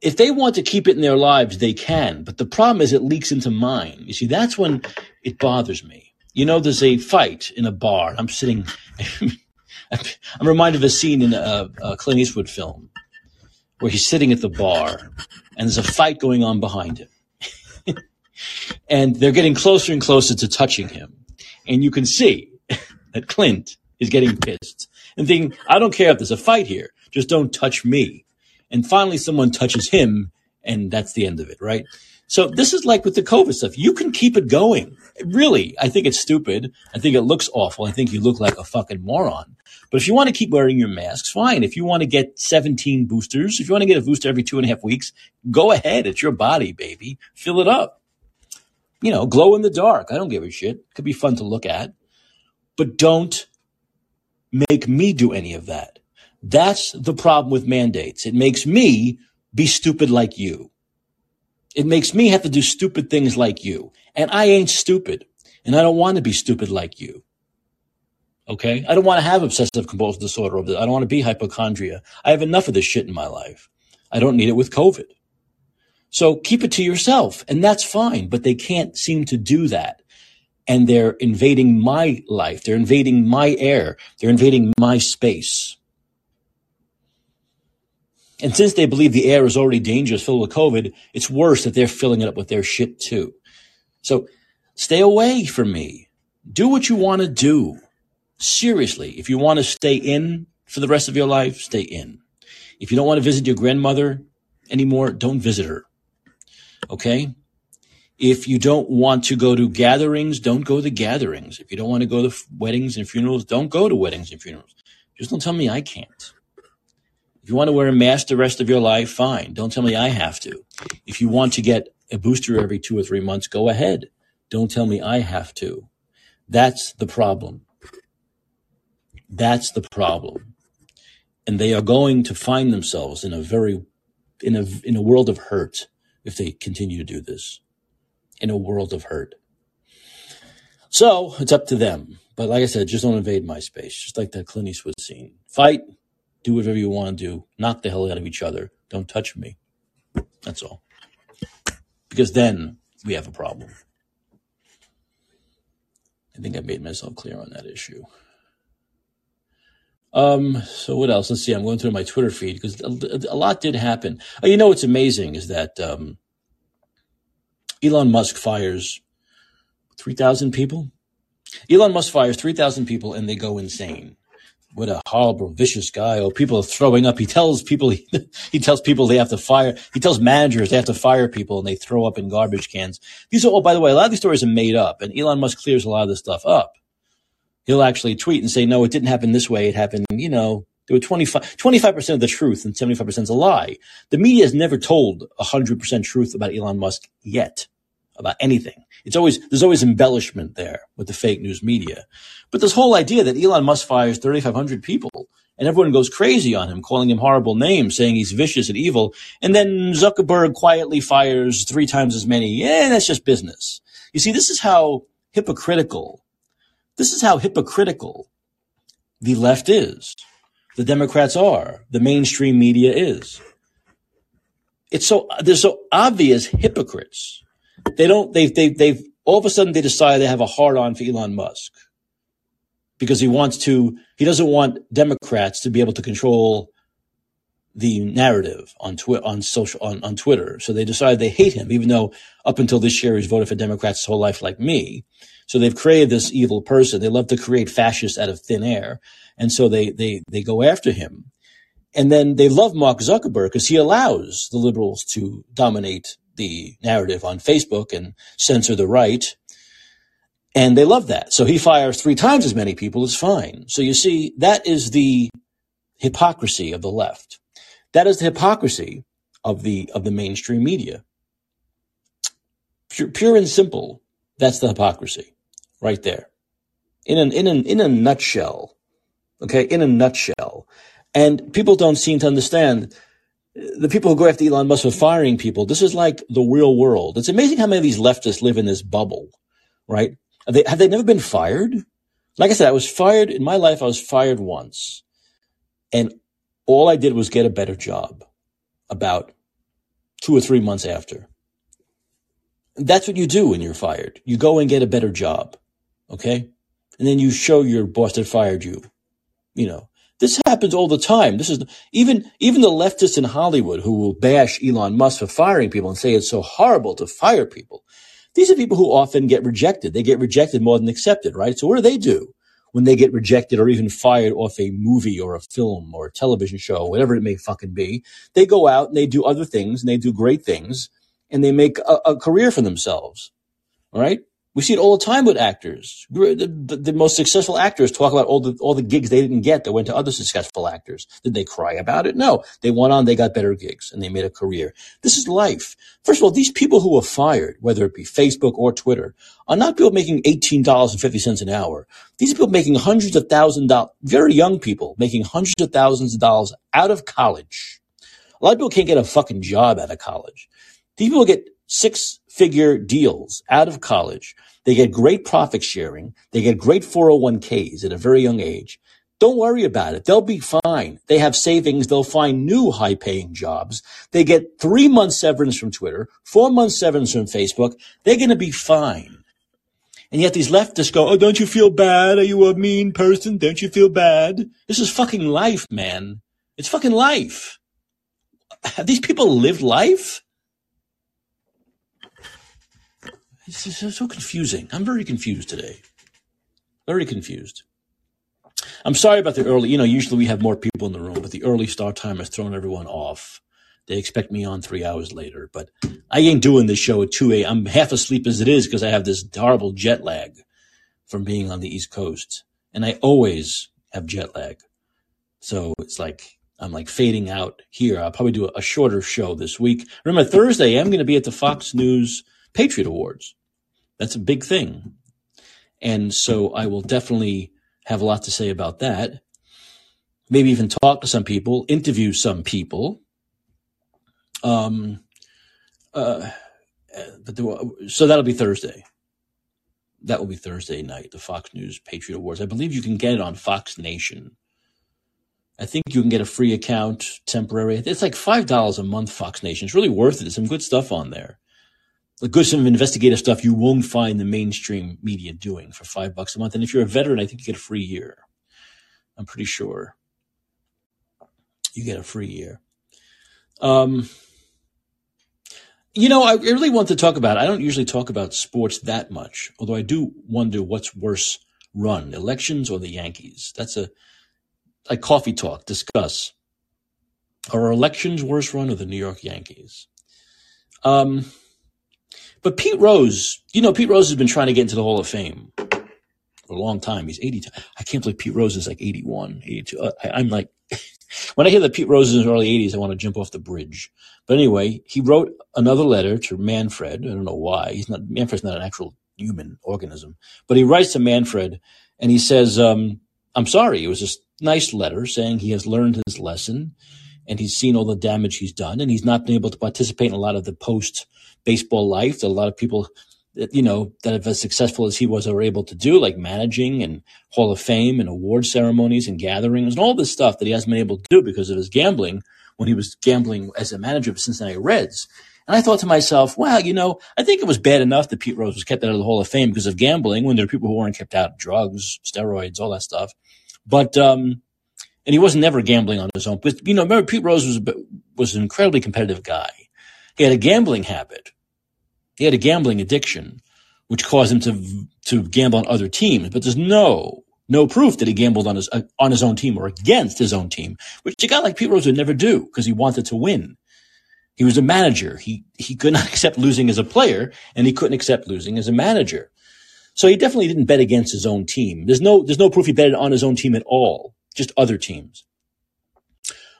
If they want to keep it in their lives, they can. But the problem is it leaks into mine. You see, that's when it bothers me you know, there's a fight in a bar. I'm sitting. I'm reminded of a scene in a, a Clint Eastwood film where he's sitting at the bar and there's a fight going on behind him. and they're getting closer and closer to touching him. And you can see that Clint is getting pissed and thinking, I don't care if there's a fight here. Just don't touch me. And finally, someone touches him, and that's the end of it, right? So this is like with the COVID stuff. You can keep it going. Really, I think it's stupid. I think it looks awful. I think you look like a fucking moron. But if you want to keep wearing your masks, fine. If you want to get 17 boosters, if you want to get a booster every two and a half weeks, go ahead. It's your body, baby. Fill it up. You know, glow in the dark. I don't give a shit. Could be fun to look at. But don't make me do any of that. That's the problem with mandates. It makes me be stupid like you. It makes me have to do stupid things like you. And I ain't stupid. And I don't want to be stupid like you. Okay? I don't want to have obsessive compulsive disorder. Over. I don't want to be hypochondria. I have enough of this shit in my life. I don't need it with COVID. So keep it to yourself. And that's fine. But they can't seem to do that. And they're invading my life. They're invading my air. They're invading my space. And since they believe the air is already dangerous, filled with COVID, it's worse that they're filling it up with their shit too. So stay away from me. Do what you want to do. Seriously, if you want to stay in for the rest of your life, stay in. If you don't want to visit your grandmother anymore, don't visit her. Okay? If you don't want to go to gatherings, don't go to gatherings. If you don't want to go to weddings and funerals, don't go to weddings and funerals. Just don't tell me I can't. If you want to wear a mask the rest of your life, fine. Don't tell me I have to. If you want to get a booster every two or three months, go ahead. Don't tell me I have to. That's the problem. That's the problem. And they are going to find themselves in a very, in a, in a world of hurt if they continue to do this. In a world of hurt. So it's up to them. But like I said, just don't invade my space. Just like that Clint Eastwood scene. Fight, do whatever you want to do, knock the hell out of each other. Don't touch me. That's all. Because then we have a problem. I think I made myself clear on that issue. Um, so what else? Let's see. I'm going through my Twitter feed because a, a lot did happen. Oh, you know what's amazing is that um, Elon Musk fires 3,000 people. Elon Musk fires 3,000 people and they go insane. What a horrible, vicious guy. Oh, people are throwing up. He tells people, he, he tells people they have to fire, he tells managers they have to fire people and they throw up in garbage cans. These are, oh, by the way, a lot of these stories are made up and Elon Musk clears a lot of this stuff up. He'll actually tweet and say, no, it didn't happen this way. It happened, you know, there were 25, 25% of the truth and 75% is a lie. The media has never told 100% truth about Elon Musk yet, about anything. It's always, there's always embellishment there with the fake news media. But this whole idea that Elon Musk fires 3,500 people and everyone goes crazy on him, calling him horrible names, saying he's vicious and evil. And then Zuckerberg quietly fires three times as many. Yeah, that's just business. You see, this is how hypocritical this is how hypocritical the left is, the Democrats are, the mainstream media is. It's so they're so obvious hypocrites. They don't. They've they've they've all of a sudden they decide they have a hard on for Elon Musk because he wants to. He doesn't want Democrats to be able to control the narrative on Twi- on social on, on Twitter. So they decide they hate him, even though up until this year he's voted for Democrats his whole life, like me. So they've created this evil person. They love to create fascists out of thin air. And so they, they, they go after him. And then they love Mark Zuckerberg because he allows the liberals to dominate the narrative on Facebook and censor the right. And they love that. So he fires three times as many people as fine. So you see, that is the hypocrisy of the left. That is the hypocrisy of the, of the mainstream media. Pure, pure and simple. That's the hypocrisy right there. In an, in an, in a nutshell. Okay. In a nutshell. And people don't seem to understand the people who go after Elon Musk for firing people. This is like the real world. It's amazing how many of these leftists live in this bubble, right? They, have they never been fired? Like I said, I was fired in my life. I was fired once and all I did was get a better job about two or three months after. That's what you do when you're fired. You go and get a better job. Okay. And then you show your boss that fired you. You know, this happens all the time. This is even, even the leftists in Hollywood who will bash Elon Musk for firing people and say it's so horrible to fire people. These are people who often get rejected. They get rejected more than accepted, right? So what do they do when they get rejected or even fired off a movie or a film or a television show, whatever it may fucking be? They go out and they do other things and they do great things and they make a, a career for themselves. All right. We see it all the time with actors. The, the, the, most successful actors talk about all the all the gigs they didn't get that went to other successful actors. Did they cry about it? No. They went on, they got better gigs, and they made a career. This is life. First of all, these people who are fired, whether it be Facebook or Twitter, are not people making eighteen dollars and fifty cents an hour. These are people making hundreds of thousands of dollars. Very young people making hundreds of thousands of dollars out of college. A lot of people can't get a fucking job out of college. These people get six figure deals out of college. They get great profit sharing. They get great 401ks at a very young age. Don't worry about it. They'll be fine. They have savings. They'll find new high paying jobs. They get three months severance from Twitter, four months severance from Facebook. They're going to be fine. And yet these leftists go, Oh, don't you feel bad? Are you a mean person? Don't you feel bad? This is fucking life, man. It's fucking life. Have these people lived life? It's so, so confusing. I'm very confused today. Very confused. I'm sorry about the early, you know, usually we have more people in the room, but the early start time has thrown everyone off. they expect me on three hours later. But I ain't doing this show at 2 a. I'm half asleep as it is because I have this horrible jet lag from being on the East Coast. And I always have jet lag. So it's like I'm like fading out here. I'll probably do a, a shorter show this week. Remember, Thursday, I'm going to be at the Fox News Patriot Awards. That's a big thing. And so I will definitely have a lot to say about that. Maybe even talk to some people, interview some people. Um, uh, but there, so that'll be Thursday. That will be Thursday night, the Fox News Patriot Awards. I believe you can get it on Fox Nation. I think you can get a free account temporary. It's like five dollars a month. Fox Nation. It's really worth it. There's some good stuff on there. The good some investigative stuff you won't find the mainstream media doing for five bucks a month. And if you're a veteran, I think you get a free year. I'm pretty sure you get a free year. Um, you know, I really want to talk about. I don't usually talk about sports that much, although I do wonder what's worse run, elections or the Yankees. That's a like coffee talk, discuss. Are elections worse run or the New York Yankees? Um, but Pete Rose, you know, Pete Rose has been trying to get into the Hall of Fame for a long time. He's 82. I can't believe Pete Rose is like 81, 82. Uh, I, I'm like, when I hear that Pete Rose is in his early 80s, I want to jump off the bridge. But anyway, he wrote another letter to Manfred. I don't know why. He's not, Manfred's not an actual human organism, but he writes to Manfred and he says, um, I'm sorry. It was just nice letter saying he has learned his lesson and he's seen all the damage he's done and he's not been able to participate in a lot of the post baseball life that a lot of people that you know that have as successful as he was are able to do like managing and hall of fame and award ceremonies and gatherings and all this stuff that he hasn't been able to do because of his gambling when he was gambling as a manager of cincinnati reds and I thought to myself, well, you know, I think it was bad enough that Pete Rose was kept out of the Hall of Fame because of gambling when there are people who weren't kept out, of drugs, steroids, all that stuff. But um, and he wasn't never gambling on his own. But you know, remember Pete Rose was was an incredibly competitive guy. He had a gambling habit. He had a gambling addiction, which caused him to to gamble on other teams. But there's no no proof that he gambled on his uh, on his own team or against his own team, which a guy like Pete Rose would never do because he wanted to win. He was a manager. He he could not accept losing as a player, and he couldn't accept losing as a manager. So he definitely didn't bet against his own team. There's no, there's no proof he betted on his own team at all, just other teams.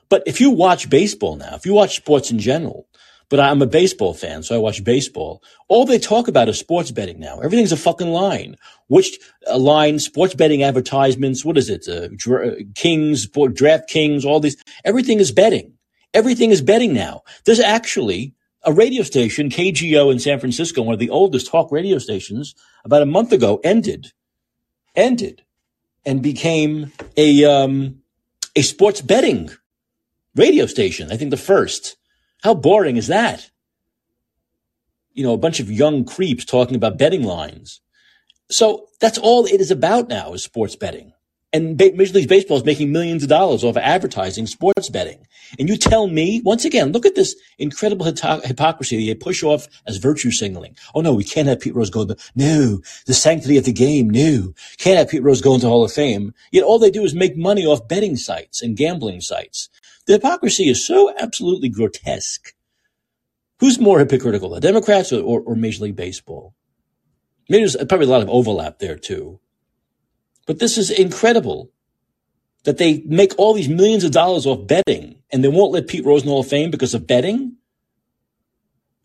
But if you watch baseball now, if you watch sports in general, but I'm a baseball fan, so I watch baseball. All they talk about is sports betting now. Everything's a fucking line. Which uh, line? Sports betting advertisements. What is it? Uh, dra- Kings, Draft Kings, all these. Everything is betting. Everything is betting now. There's actually a radio station, KGO in San Francisco, one of the oldest talk radio stations, about a month ago ended, ended, and became a um, a sports betting radio station. I think the first. How boring is that? You know, a bunch of young creeps talking about betting lines. So that's all it is about now is sports betting. And Major League Baseball is making millions of dollars off of advertising sports betting. And you tell me, once again, look at this incredible hypocrisy they push off as virtue signaling. Oh no, we can't have Pete Rose go to, no, the sanctity of the game, no. Can't have Pete Rose go into Hall of Fame. Yet all they do is make money off betting sites and gambling sites. The hypocrisy is so absolutely grotesque. Who's more hypocritical, the Democrats or, or, or Major League Baseball? Maybe there's probably a lot of overlap there too. But this is incredible that they make all these millions of dollars off betting and they won't let Pete Rose in the Hall of Fame because of betting.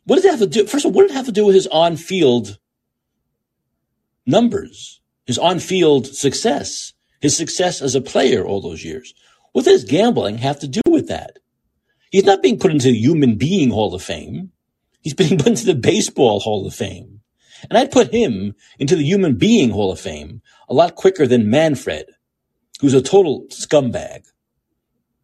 What does it have to do? First of all, what does it have to do with his on field numbers, his on field success, his success as a player all those years? What does gambling have to do with that? He's not being put into the human being Hall of Fame. He's being put into the baseball Hall of Fame. And I'd put him into the human being Hall of Fame a lot quicker than Manfred, who's a total scumbag.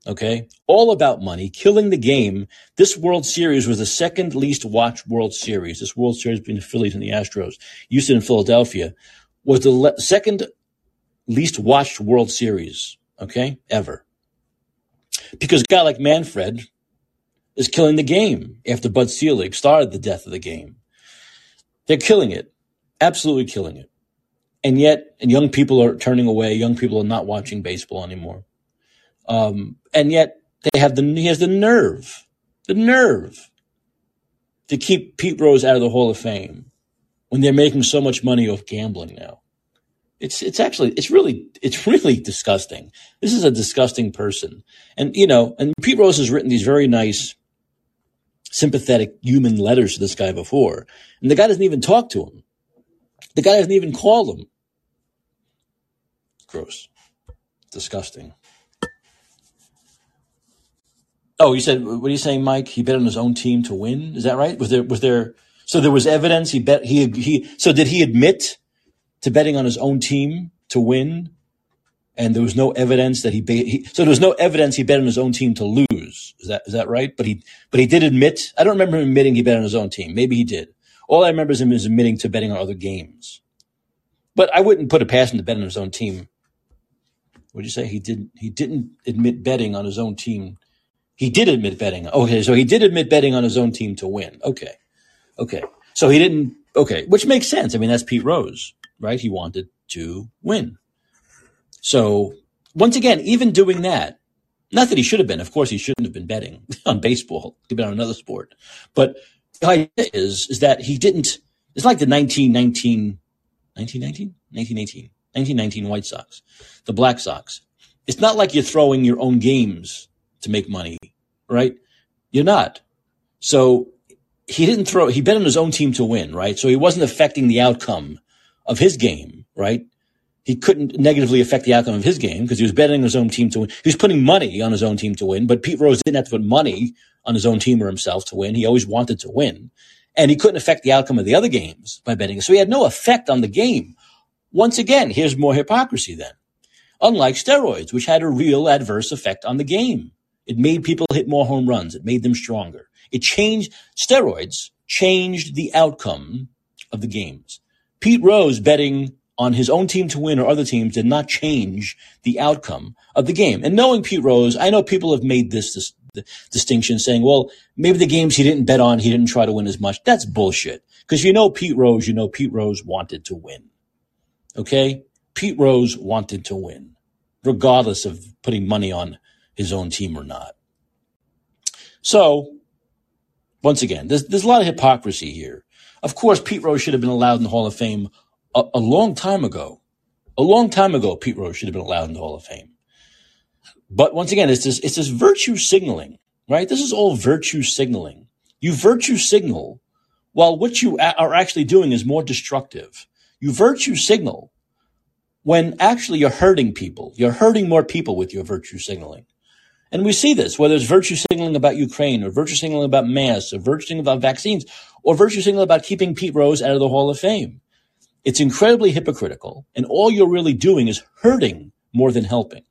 Okay. All about money, killing the game. This World Series was the second least watched World Series. This World Series between the Phillies and the Astros, Houston and Philadelphia, was the le- second least watched World Series. Okay. Ever. Because a guy like Manfred is killing the game after Bud Selig started the death of the game. They're killing it. Absolutely killing it. And yet, and young people are turning away. Young people are not watching baseball anymore. Um, and yet they have the, he has the nerve, The nerve to keep Pete Rose out of the Hall of Fame when they're making so much money off gambling now. It's it's actually it's really it's really disgusting. This is a disgusting person. And you know, and Pete Rose has written these very nice sympathetic human letters to this guy before. And the guy doesn't even talk to him. The guy doesn't even call him. Gross. Disgusting. Oh, you said what are you saying, Mike? He bet on his own team to win. Is that right? Was there was there so there was evidence he bet he he so did he admit to betting on his own team to win? And there was no evidence that he, he so there was no evidence he bet on his own team to lose. Is that is that right? But he but he did admit. I don't remember him admitting he bet on his own team. Maybe he did. All I remember is him is admitting to betting on other games. But I wouldn't put a past him to bet on his own team. Did you say? He didn't. He didn't admit betting on his own team he did admit betting. Okay, so he did admit betting on his own team to win. Okay. Okay. So he didn't okay, which makes sense. I mean, that's Pete Rose, right? He wanted to win. So once again, even doing that, not that he should have been. Of course, he shouldn't have been betting on baseball. He could been on another sport. But the idea is, is that he didn't, it's like the 1919, 1919? 1918, 1919 White Sox, the Black Sox. It's not like you're throwing your own games to make money, right? You're not. So he didn't throw, he bet on his own team to win, right? So he wasn't affecting the outcome of his game, right? He couldn't negatively affect the outcome of his game because he was betting his own team to win. He was putting money on his own team to win, but Pete Rose didn't have to put money on his own team or himself to win. He always wanted to win. And he couldn't affect the outcome of the other games by betting. So he had no effect on the game. Once again, here's more hypocrisy then. Unlike steroids, which had a real adverse effect on the game. It made people hit more home runs. It made them stronger. It changed steroids, changed the outcome of the games. Pete Rose betting on his own team to win or other teams did not change the outcome of the game. And knowing Pete Rose, I know people have made this, this distinction saying, well, maybe the games he didn't bet on, he didn't try to win as much. That's bullshit. Because you know Pete Rose, you know Pete Rose wanted to win. Okay? Pete Rose wanted to win, regardless of putting money on his own team or not. So, once again, there's, there's a lot of hypocrisy here. Of course, Pete Rose should have been allowed in the Hall of Fame a, a long time ago. A long time ago, Pete Rose should have been allowed in the Hall of Fame. But once again, it's this, it's this virtue signaling, right? This is all virtue signaling. You virtue signal while what you a- are actually doing is more destructive. You virtue signal when actually you're hurting people. You're hurting more people with your virtue signaling. And we see this, whether it's virtue signaling about Ukraine or virtue signaling about masks or virtue signaling about vaccines or virtue signaling about keeping Pete Rose out of the Hall of Fame. It's incredibly hypocritical. And all you're really doing is hurting more than helping.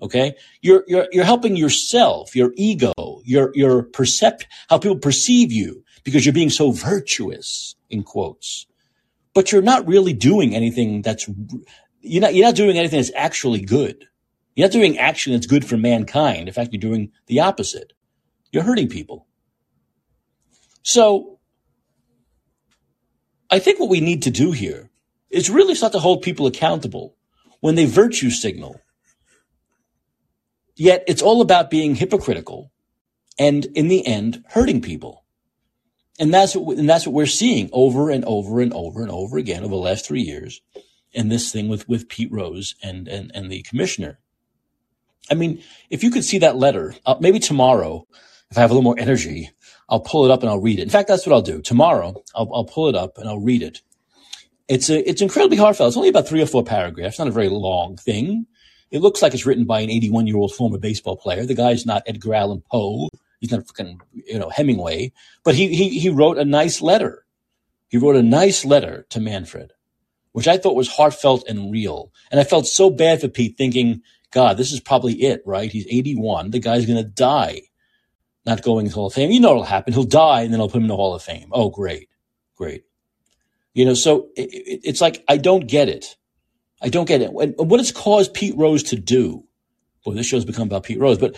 Okay. You're, you're, you're helping yourself, your ego, your, your percept, how people perceive you because you're being so virtuous in quotes, but you're not really doing anything that's, you're not, you're not doing anything that's actually good. You're not doing action that's good for mankind. In fact, you're doing the opposite. You're hurting people. So I think what we need to do here is really start to hold people accountable when they virtue signal. Yet it's all about being hypocritical and in the end hurting people. And that's what, and that's what we're seeing over and over and over and over again over the last three years in this thing with, with Pete Rose and, and, and the commissioner. I mean, if you could see that letter, uh, maybe tomorrow, if I have a little more energy, I'll pull it up and I'll read it. In fact, that's what I'll do. Tomorrow, I'll, I'll pull it up and I'll read it. It's a, it's incredibly heartfelt. It's only about three or four paragraphs, not a very long thing. It looks like it's written by an 81 year old former baseball player. The guy's not Edgar Allan Poe. He's not fucking, you know, Hemingway, but he, he, he wrote a nice letter. He wrote a nice letter to Manfred, which I thought was heartfelt and real. And I felt so bad for Pete thinking, God, this is probably it, right? He's 81. The guy's going to die, not going to Hall of Fame. You know what'll happen. He'll die and then I'll put him in the Hall of Fame. Oh, great. Great. You know, so it, it, it's like, I don't get it. I don't get it. And what has caused Pete Rose to do? Boy, this show's become about Pete Rose, but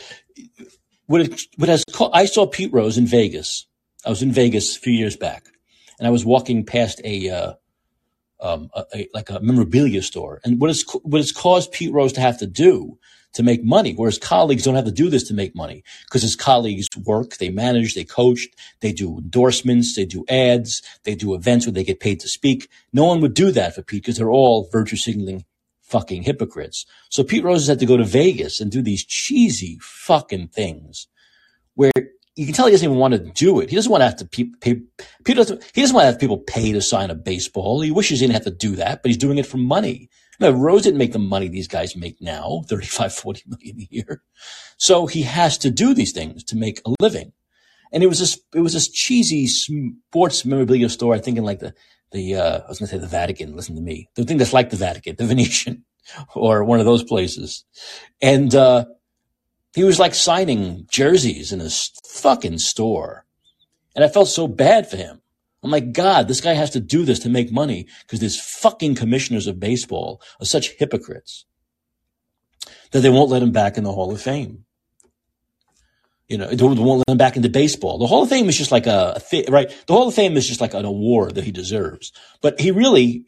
what, it, what has, I saw Pete Rose in Vegas. I was in Vegas a few years back and I was walking past a, uh, um, a, a, like a memorabilia store. And what has what has caused Pete Rose to have to do to make money, whereas colleagues don't have to do this to make money because his colleagues work, they manage, they coach, they do endorsements, they do ads, they do events where they get paid to speak. No one would do that for Pete because they're all virtue signaling fucking hypocrites. So Pete Rose has had to go to Vegas and do these cheesy fucking things where you can tell he doesn't even want to do it. He doesn't want to have to pay, pay Pete doesn't, he doesn't want to have people pay to sign a baseball. He wishes he didn't have to do that, but he's doing it for money. No, Rose didn't make the money these guys make now, 35, 40 million a year. So he has to do these things to make a living. And it was this, it was this cheesy sports memorabilia store, I think in like the, the, uh, I was going to say the Vatican, listen to me, the thing that's like the Vatican, the Venetian or one of those places. And, uh, he was like signing jerseys in a fucking store. And I felt so bad for him. I'm like, God, this guy has to do this to make money because these fucking commissioners of baseball are such hypocrites that they won't let him back in the Hall of Fame. You know, they won't let him back into baseball. The Hall of Fame is just like a, a right. The Hall of Fame is just like an award that he deserves, but he really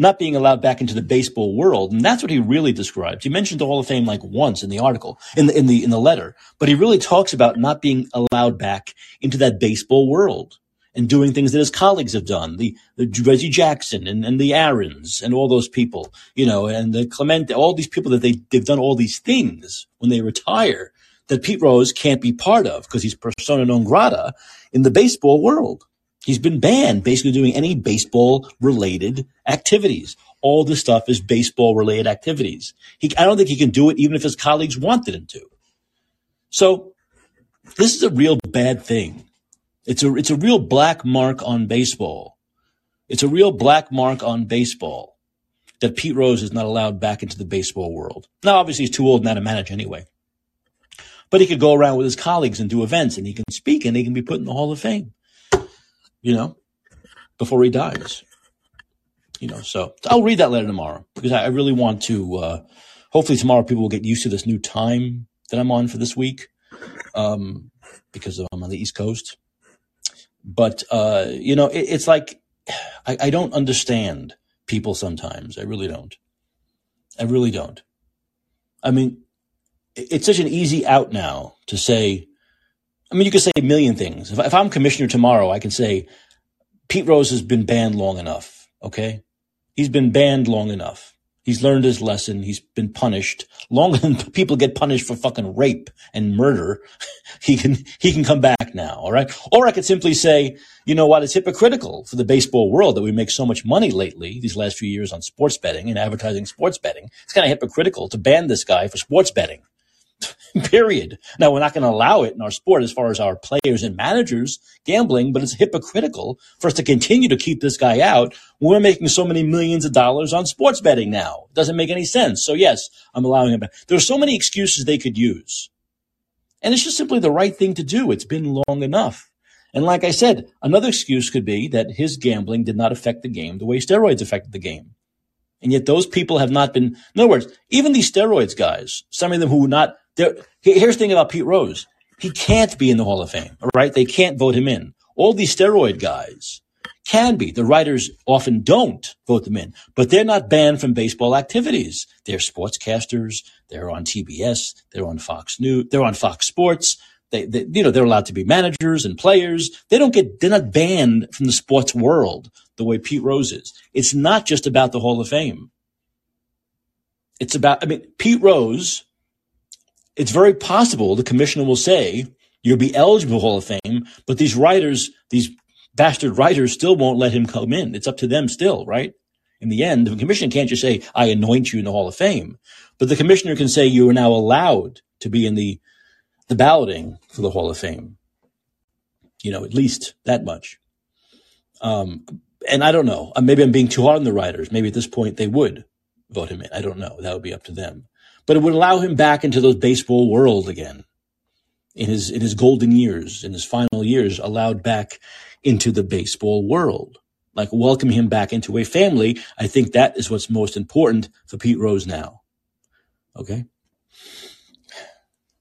not being allowed back into the baseball world. And that's what he really describes. He mentioned the Hall of Fame like once in the article, in the, in the, in the letter, but he really talks about not being allowed back into that baseball world and doing things that his colleagues have done, the, the Reggie Jackson and, and the Aarons and all those people, you know, and the Clemente, all these people that they, they've done all these things when they retire that Pete Rose can't be part of because he's persona non grata in the baseball world. He's been banned basically doing any baseball related activities. All this stuff is baseball related activities. He, I don't think he can do it even if his colleagues wanted him to. So this is a real bad thing. It's a, it's a real black mark on baseball. It's a real black mark on baseball that Pete Rose is not allowed back into the baseball world. Now, obviously he's too old now to manage anyway, but he could go around with his colleagues and do events and he can speak and he can be put in the Hall of Fame you know, before he dies. You know, so I'll read that letter tomorrow because I really want to. Uh, hopefully, tomorrow people will get used to this new time that I'm on for this week um, because I'm on the East Coast. But uh, you know, it, it's like I, I don't understand people sometimes. I really don't. I really don't. I mean, it's such an easy out now to say, I mean, you could say a million things. If, if I'm commissioner tomorrow, I can say Pete Rose has been banned long enough. Okay. He's been banned long enough. He's learned his lesson. He's been punished longer than people get punished for fucking rape and murder. he can, he can come back now. All right. Or I could simply say, you know what? It's hypocritical for the baseball world that we make so much money lately, these last few years on sports betting and advertising sports betting. It's kind of hypocritical to ban this guy for sports betting. period. Now, we're not going to allow it in our sport as far as our players and managers gambling, but it's hypocritical for us to continue to keep this guy out we're making so many millions of dollars on sports betting now. It doesn't make any sense. So, yes, I'm allowing him. There are so many excuses they could use. And it's just simply the right thing to do. It's been long enough. And like I said, another excuse could be that his gambling did not affect the game the way steroids affected the game. And yet those people have not been, in other words, even these steroids guys, some of them who were not, here's the thing about Pete Rose. He can't be in the Hall of Fame, right? They can't vote him in. All these steroid guys can be. The writers often don't vote them in, but they're not banned from baseball activities. They're sportscasters. They're on TBS. They're on Fox News. They're on Fox Sports. They, they, you know, they're allowed to be managers and players. They don't get, they're not banned from the sports world the way Pete Rose is. It's not just about the Hall of Fame. It's about, I mean, Pete Rose, it's very possible the commissioner will say you'll be eligible for Hall of Fame, but these writers, these bastard writers still won't let him come in. It's up to them still, right? In the end, the commissioner can't just say, I anoint you in the Hall of Fame, but the commissioner can say you are now allowed to be in the the balloting for the Hall of Fame. You know, at least that much. Um, and I don't know. Uh, maybe I'm being too hard on the writers. Maybe at this point they would vote him in. I don't know. That would be up to them. But it would allow him back into the baseball world again. In his in his golden years, in his final years, allowed back into the baseball world. Like welcome him back into a family. I think that is what's most important for Pete Rose now. Okay.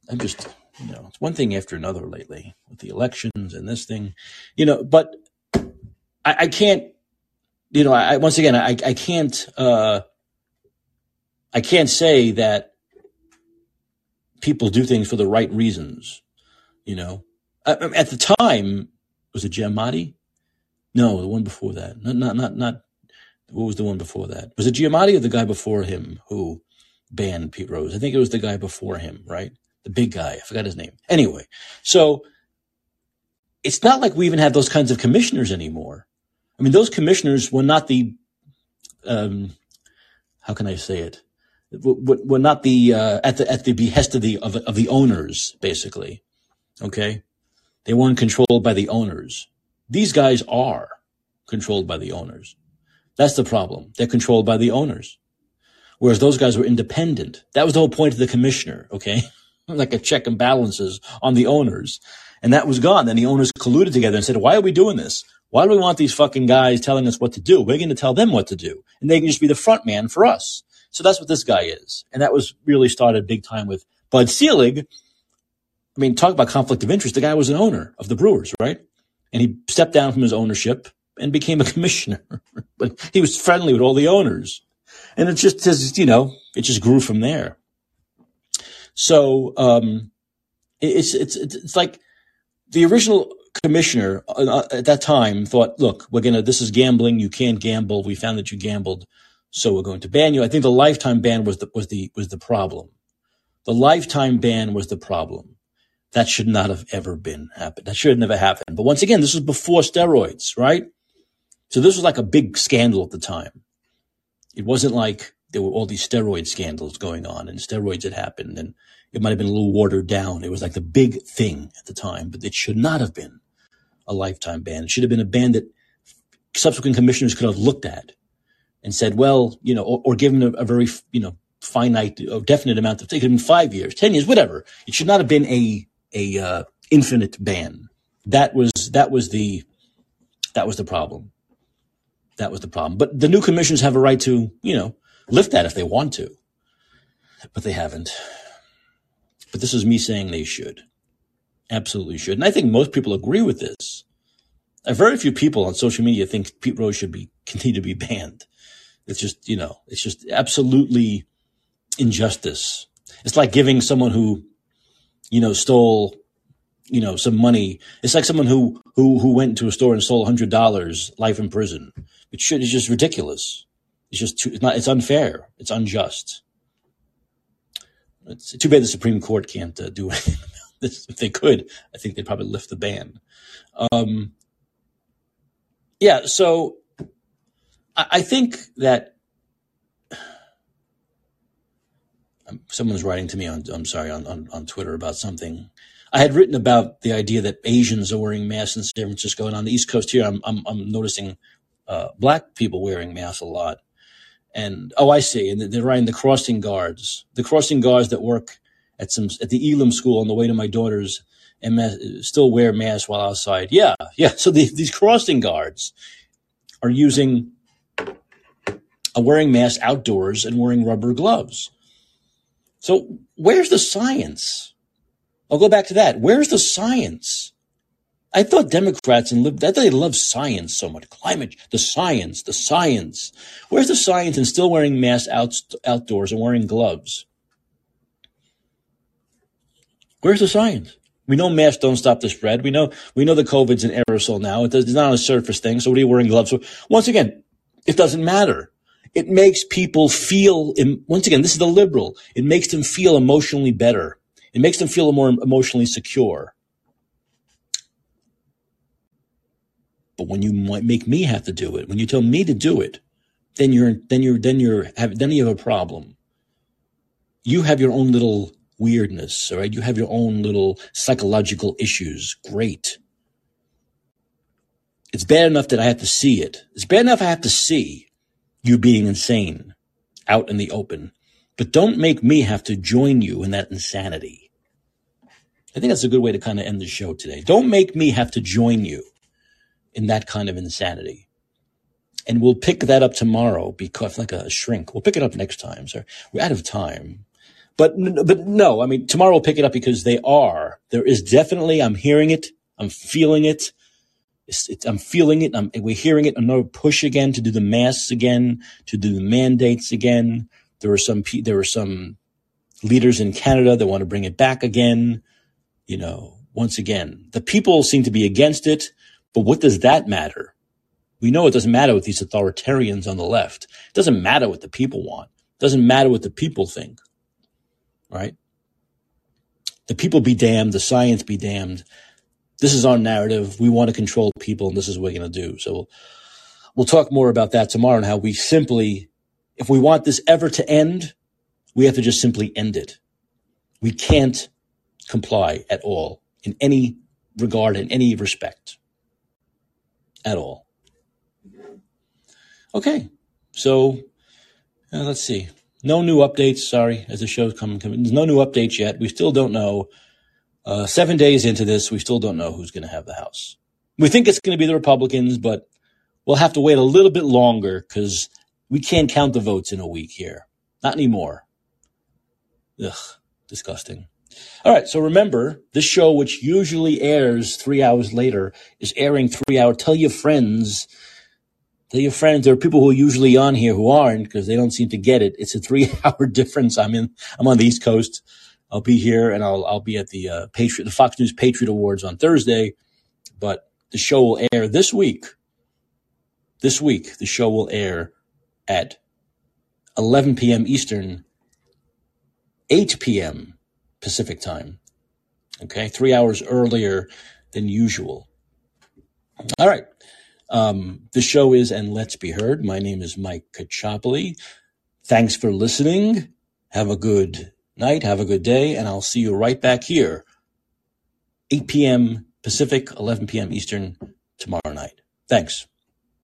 I'm just you know, it's one thing after another lately with the elections and this thing, you know, but I, I can't, you know, I, once again, I, I can't, uh, I can't say that people do things for the right reasons. You know, at the time, was it Giamatti? No, the one before that. Not, not, not, not. What was the one before that? Was it Giamatti or the guy before him who banned Pete Rose? I think it was the guy before him, right? The big guy. I forgot his name. Anyway, so it's not like we even have those kinds of commissioners anymore. I mean, those commissioners were not the, um, how can I say it? Were not the uh, at the at the behest of the of, of the owners, basically. Okay, they weren't controlled by the owners. These guys are controlled by the owners. That's the problem. They're controlled by the owners. Whereas those guys were independent. That was the whole point of the commissioner. Okay, like a check and balances on the owners. And that was gone. Then the owners colluded together and said, why are we doing this? Why do we want these fucking guys telling us what to do? We're going to tell them what to do. And they can just be the front man for us. So that's what this guy is. And that was really started big time with Bud Selig. I mean, talk about conflict of interest. The guy was an owner of the Brewers, right? And he stepped down from his ownership and became a commissioner. but he was friendly with all the owners. And it just, you know, it just grew from there. So, um, it's, it's, it's like the original commissioner uh, uh, at that time thought, look, we're going to, this is gambling. You can't gamble. We found that you gambled. So we're going to ban you. I think the lifetime ban was the, was the, was the problem. The lifetime ban was the problem. That should not have ever been happened. That should have never happened. But once again, this was before steroids, right? So this was like a big scandal at the time. It wasn't like there were all these steroid scandals going on and steroids had happened and it might have been a little watered down. It was like the big thing at the time, but it should not have been a lifetime ban. It should have been a ban that subsequent commissioners could have looked at and said, well, you know, or, or given a, a, very, you know, finite or definite amount of, it could have been five years, 10 years, whatever. It should not have been a, a, uh, infinite ban. That was, that was the, that was the problem. That was the problem. But the new commissions have a right to, you know, lift that if they want to, but they haven't. But this is me saying they should. Absolutely should. And I think most people agree with this. Very few people on social media think Pete Rose should be continue to be banned. It's just, you know, it's just absolutely injustice. It's like giving someone who, you know, stole, you know, some money. It's like someone who who who went into a store and stole hundred dollars, life in prison. It should. It's just ridiculous. It's just too, it's not. It's unfair. It's unjust. It's too bad the Supreme Court can't uh, do anything. If they could, I think they'd probably lift the ban. Um, yeah, so I, think that um, someone's writing to me on, I'm sorry, on, on, on Twitter about something. I had written about the idea that Asians are wearing masks in San Francisco, and on the East Coast here, I'm, I'm, I'm noticing uh, black people wearing masks a lot. And oh, I see. And they're writing the crossing guards, the crossing guards that work at some at the Elam school on the way to my daughter's and still wear masks while outside. Yeah, yeah. So the, these crossing guards are using wearing masks outdoors and wearing rubber gloves. So where's the science? I'll go back to that. Where's the science? I thought Democrats and lib- I thought they love science so much. Climate, the science, the science. Where's the science in still wearing masks out, outdoors and wearing gloves? Where's the science? We know masks don't stop the spread. We know we know the COVID's an aerosol now. It does, it's not a surface thing. So what are you wearing gloves for? Once again, it doesn't matter. It makes people feel. Once again, this is the liberal. It makes them feel emotionally better. It makes them feel more emotionally secure. But when you make me have to do it, when you tell me to do it, then you're then you're then you're then you have a problem. You have your own little weirdness, all right? You have your own little psychological issues. Great. It's bad enough that I have to see it. It's bad enough I have to see you being insane out in the open. But don't make me have to join you in that insanity. I think that's a good way to kind of end the show today. Don't make me have to join you in that kind of insanity. And we'll pick that up tomorrow because like a shrink. We'll pick it up next time. So we're out of time. But, but no, I mean, tomorrow we'll pick it up because they are. There is definitely, I'm hearing it. I'm feeling it. It's, it's, I'm feeling it. I'm, we're hearing it. Another push again to do the masks again, to do the mandates again. There are some, there are some leaders in Canada that want to bring it back again. You know, once again, the people seem to be against it, but what does that matter? We know it doesn't matter with these authoritarians on the left. It doesn't matter what the people want. It doesn't matter what the people think, right? The people be damned, the science be damned. This is our narrative. We want to control people, and this is what we're going to do. So we'll, we'll talk more about that tomorrow and how we simply, if we want this ever to end, we have to just simply end it. We can't comply at all in any regard, in any respect at all. Okay, so uh, let's see. No new updates. Sorry, as the show's coming, coming. There's no new updates yet. We still don't know. Uh, seven days into this, we still don't know who's going to have the House. We think it's going to be the Republicans, but we'll have to wait a little bit longer because we can't count the votes in a week here. Not anymore. Ugh, disgusting. All right. So remember, this show, which usually airs three hours later, is airing three hours. Tell your friends Tell your friends there are people who are usually on here who aren't because they don't seem to get it. It's a three hour difference. I'm in, I'm on the East Coast. I'll be here and I'll, I'll be at the, uh, Patriot, the Fox News Patriot Awards on Thursday, but the show will air this week. This week, the show will air at 11 p.m. Eastern, 8 p.m. Pacific time. Okay. Three hours earlier than usual. All right. Um, the show is And Let's Be Heard. My name is Mike Caccioppoli. Thanks for listening. Have a good night. Have a good day. And I'll see you right back here, 8 p.m. Pacific, 11 p.m. Eastern tomorrow night. Thanks.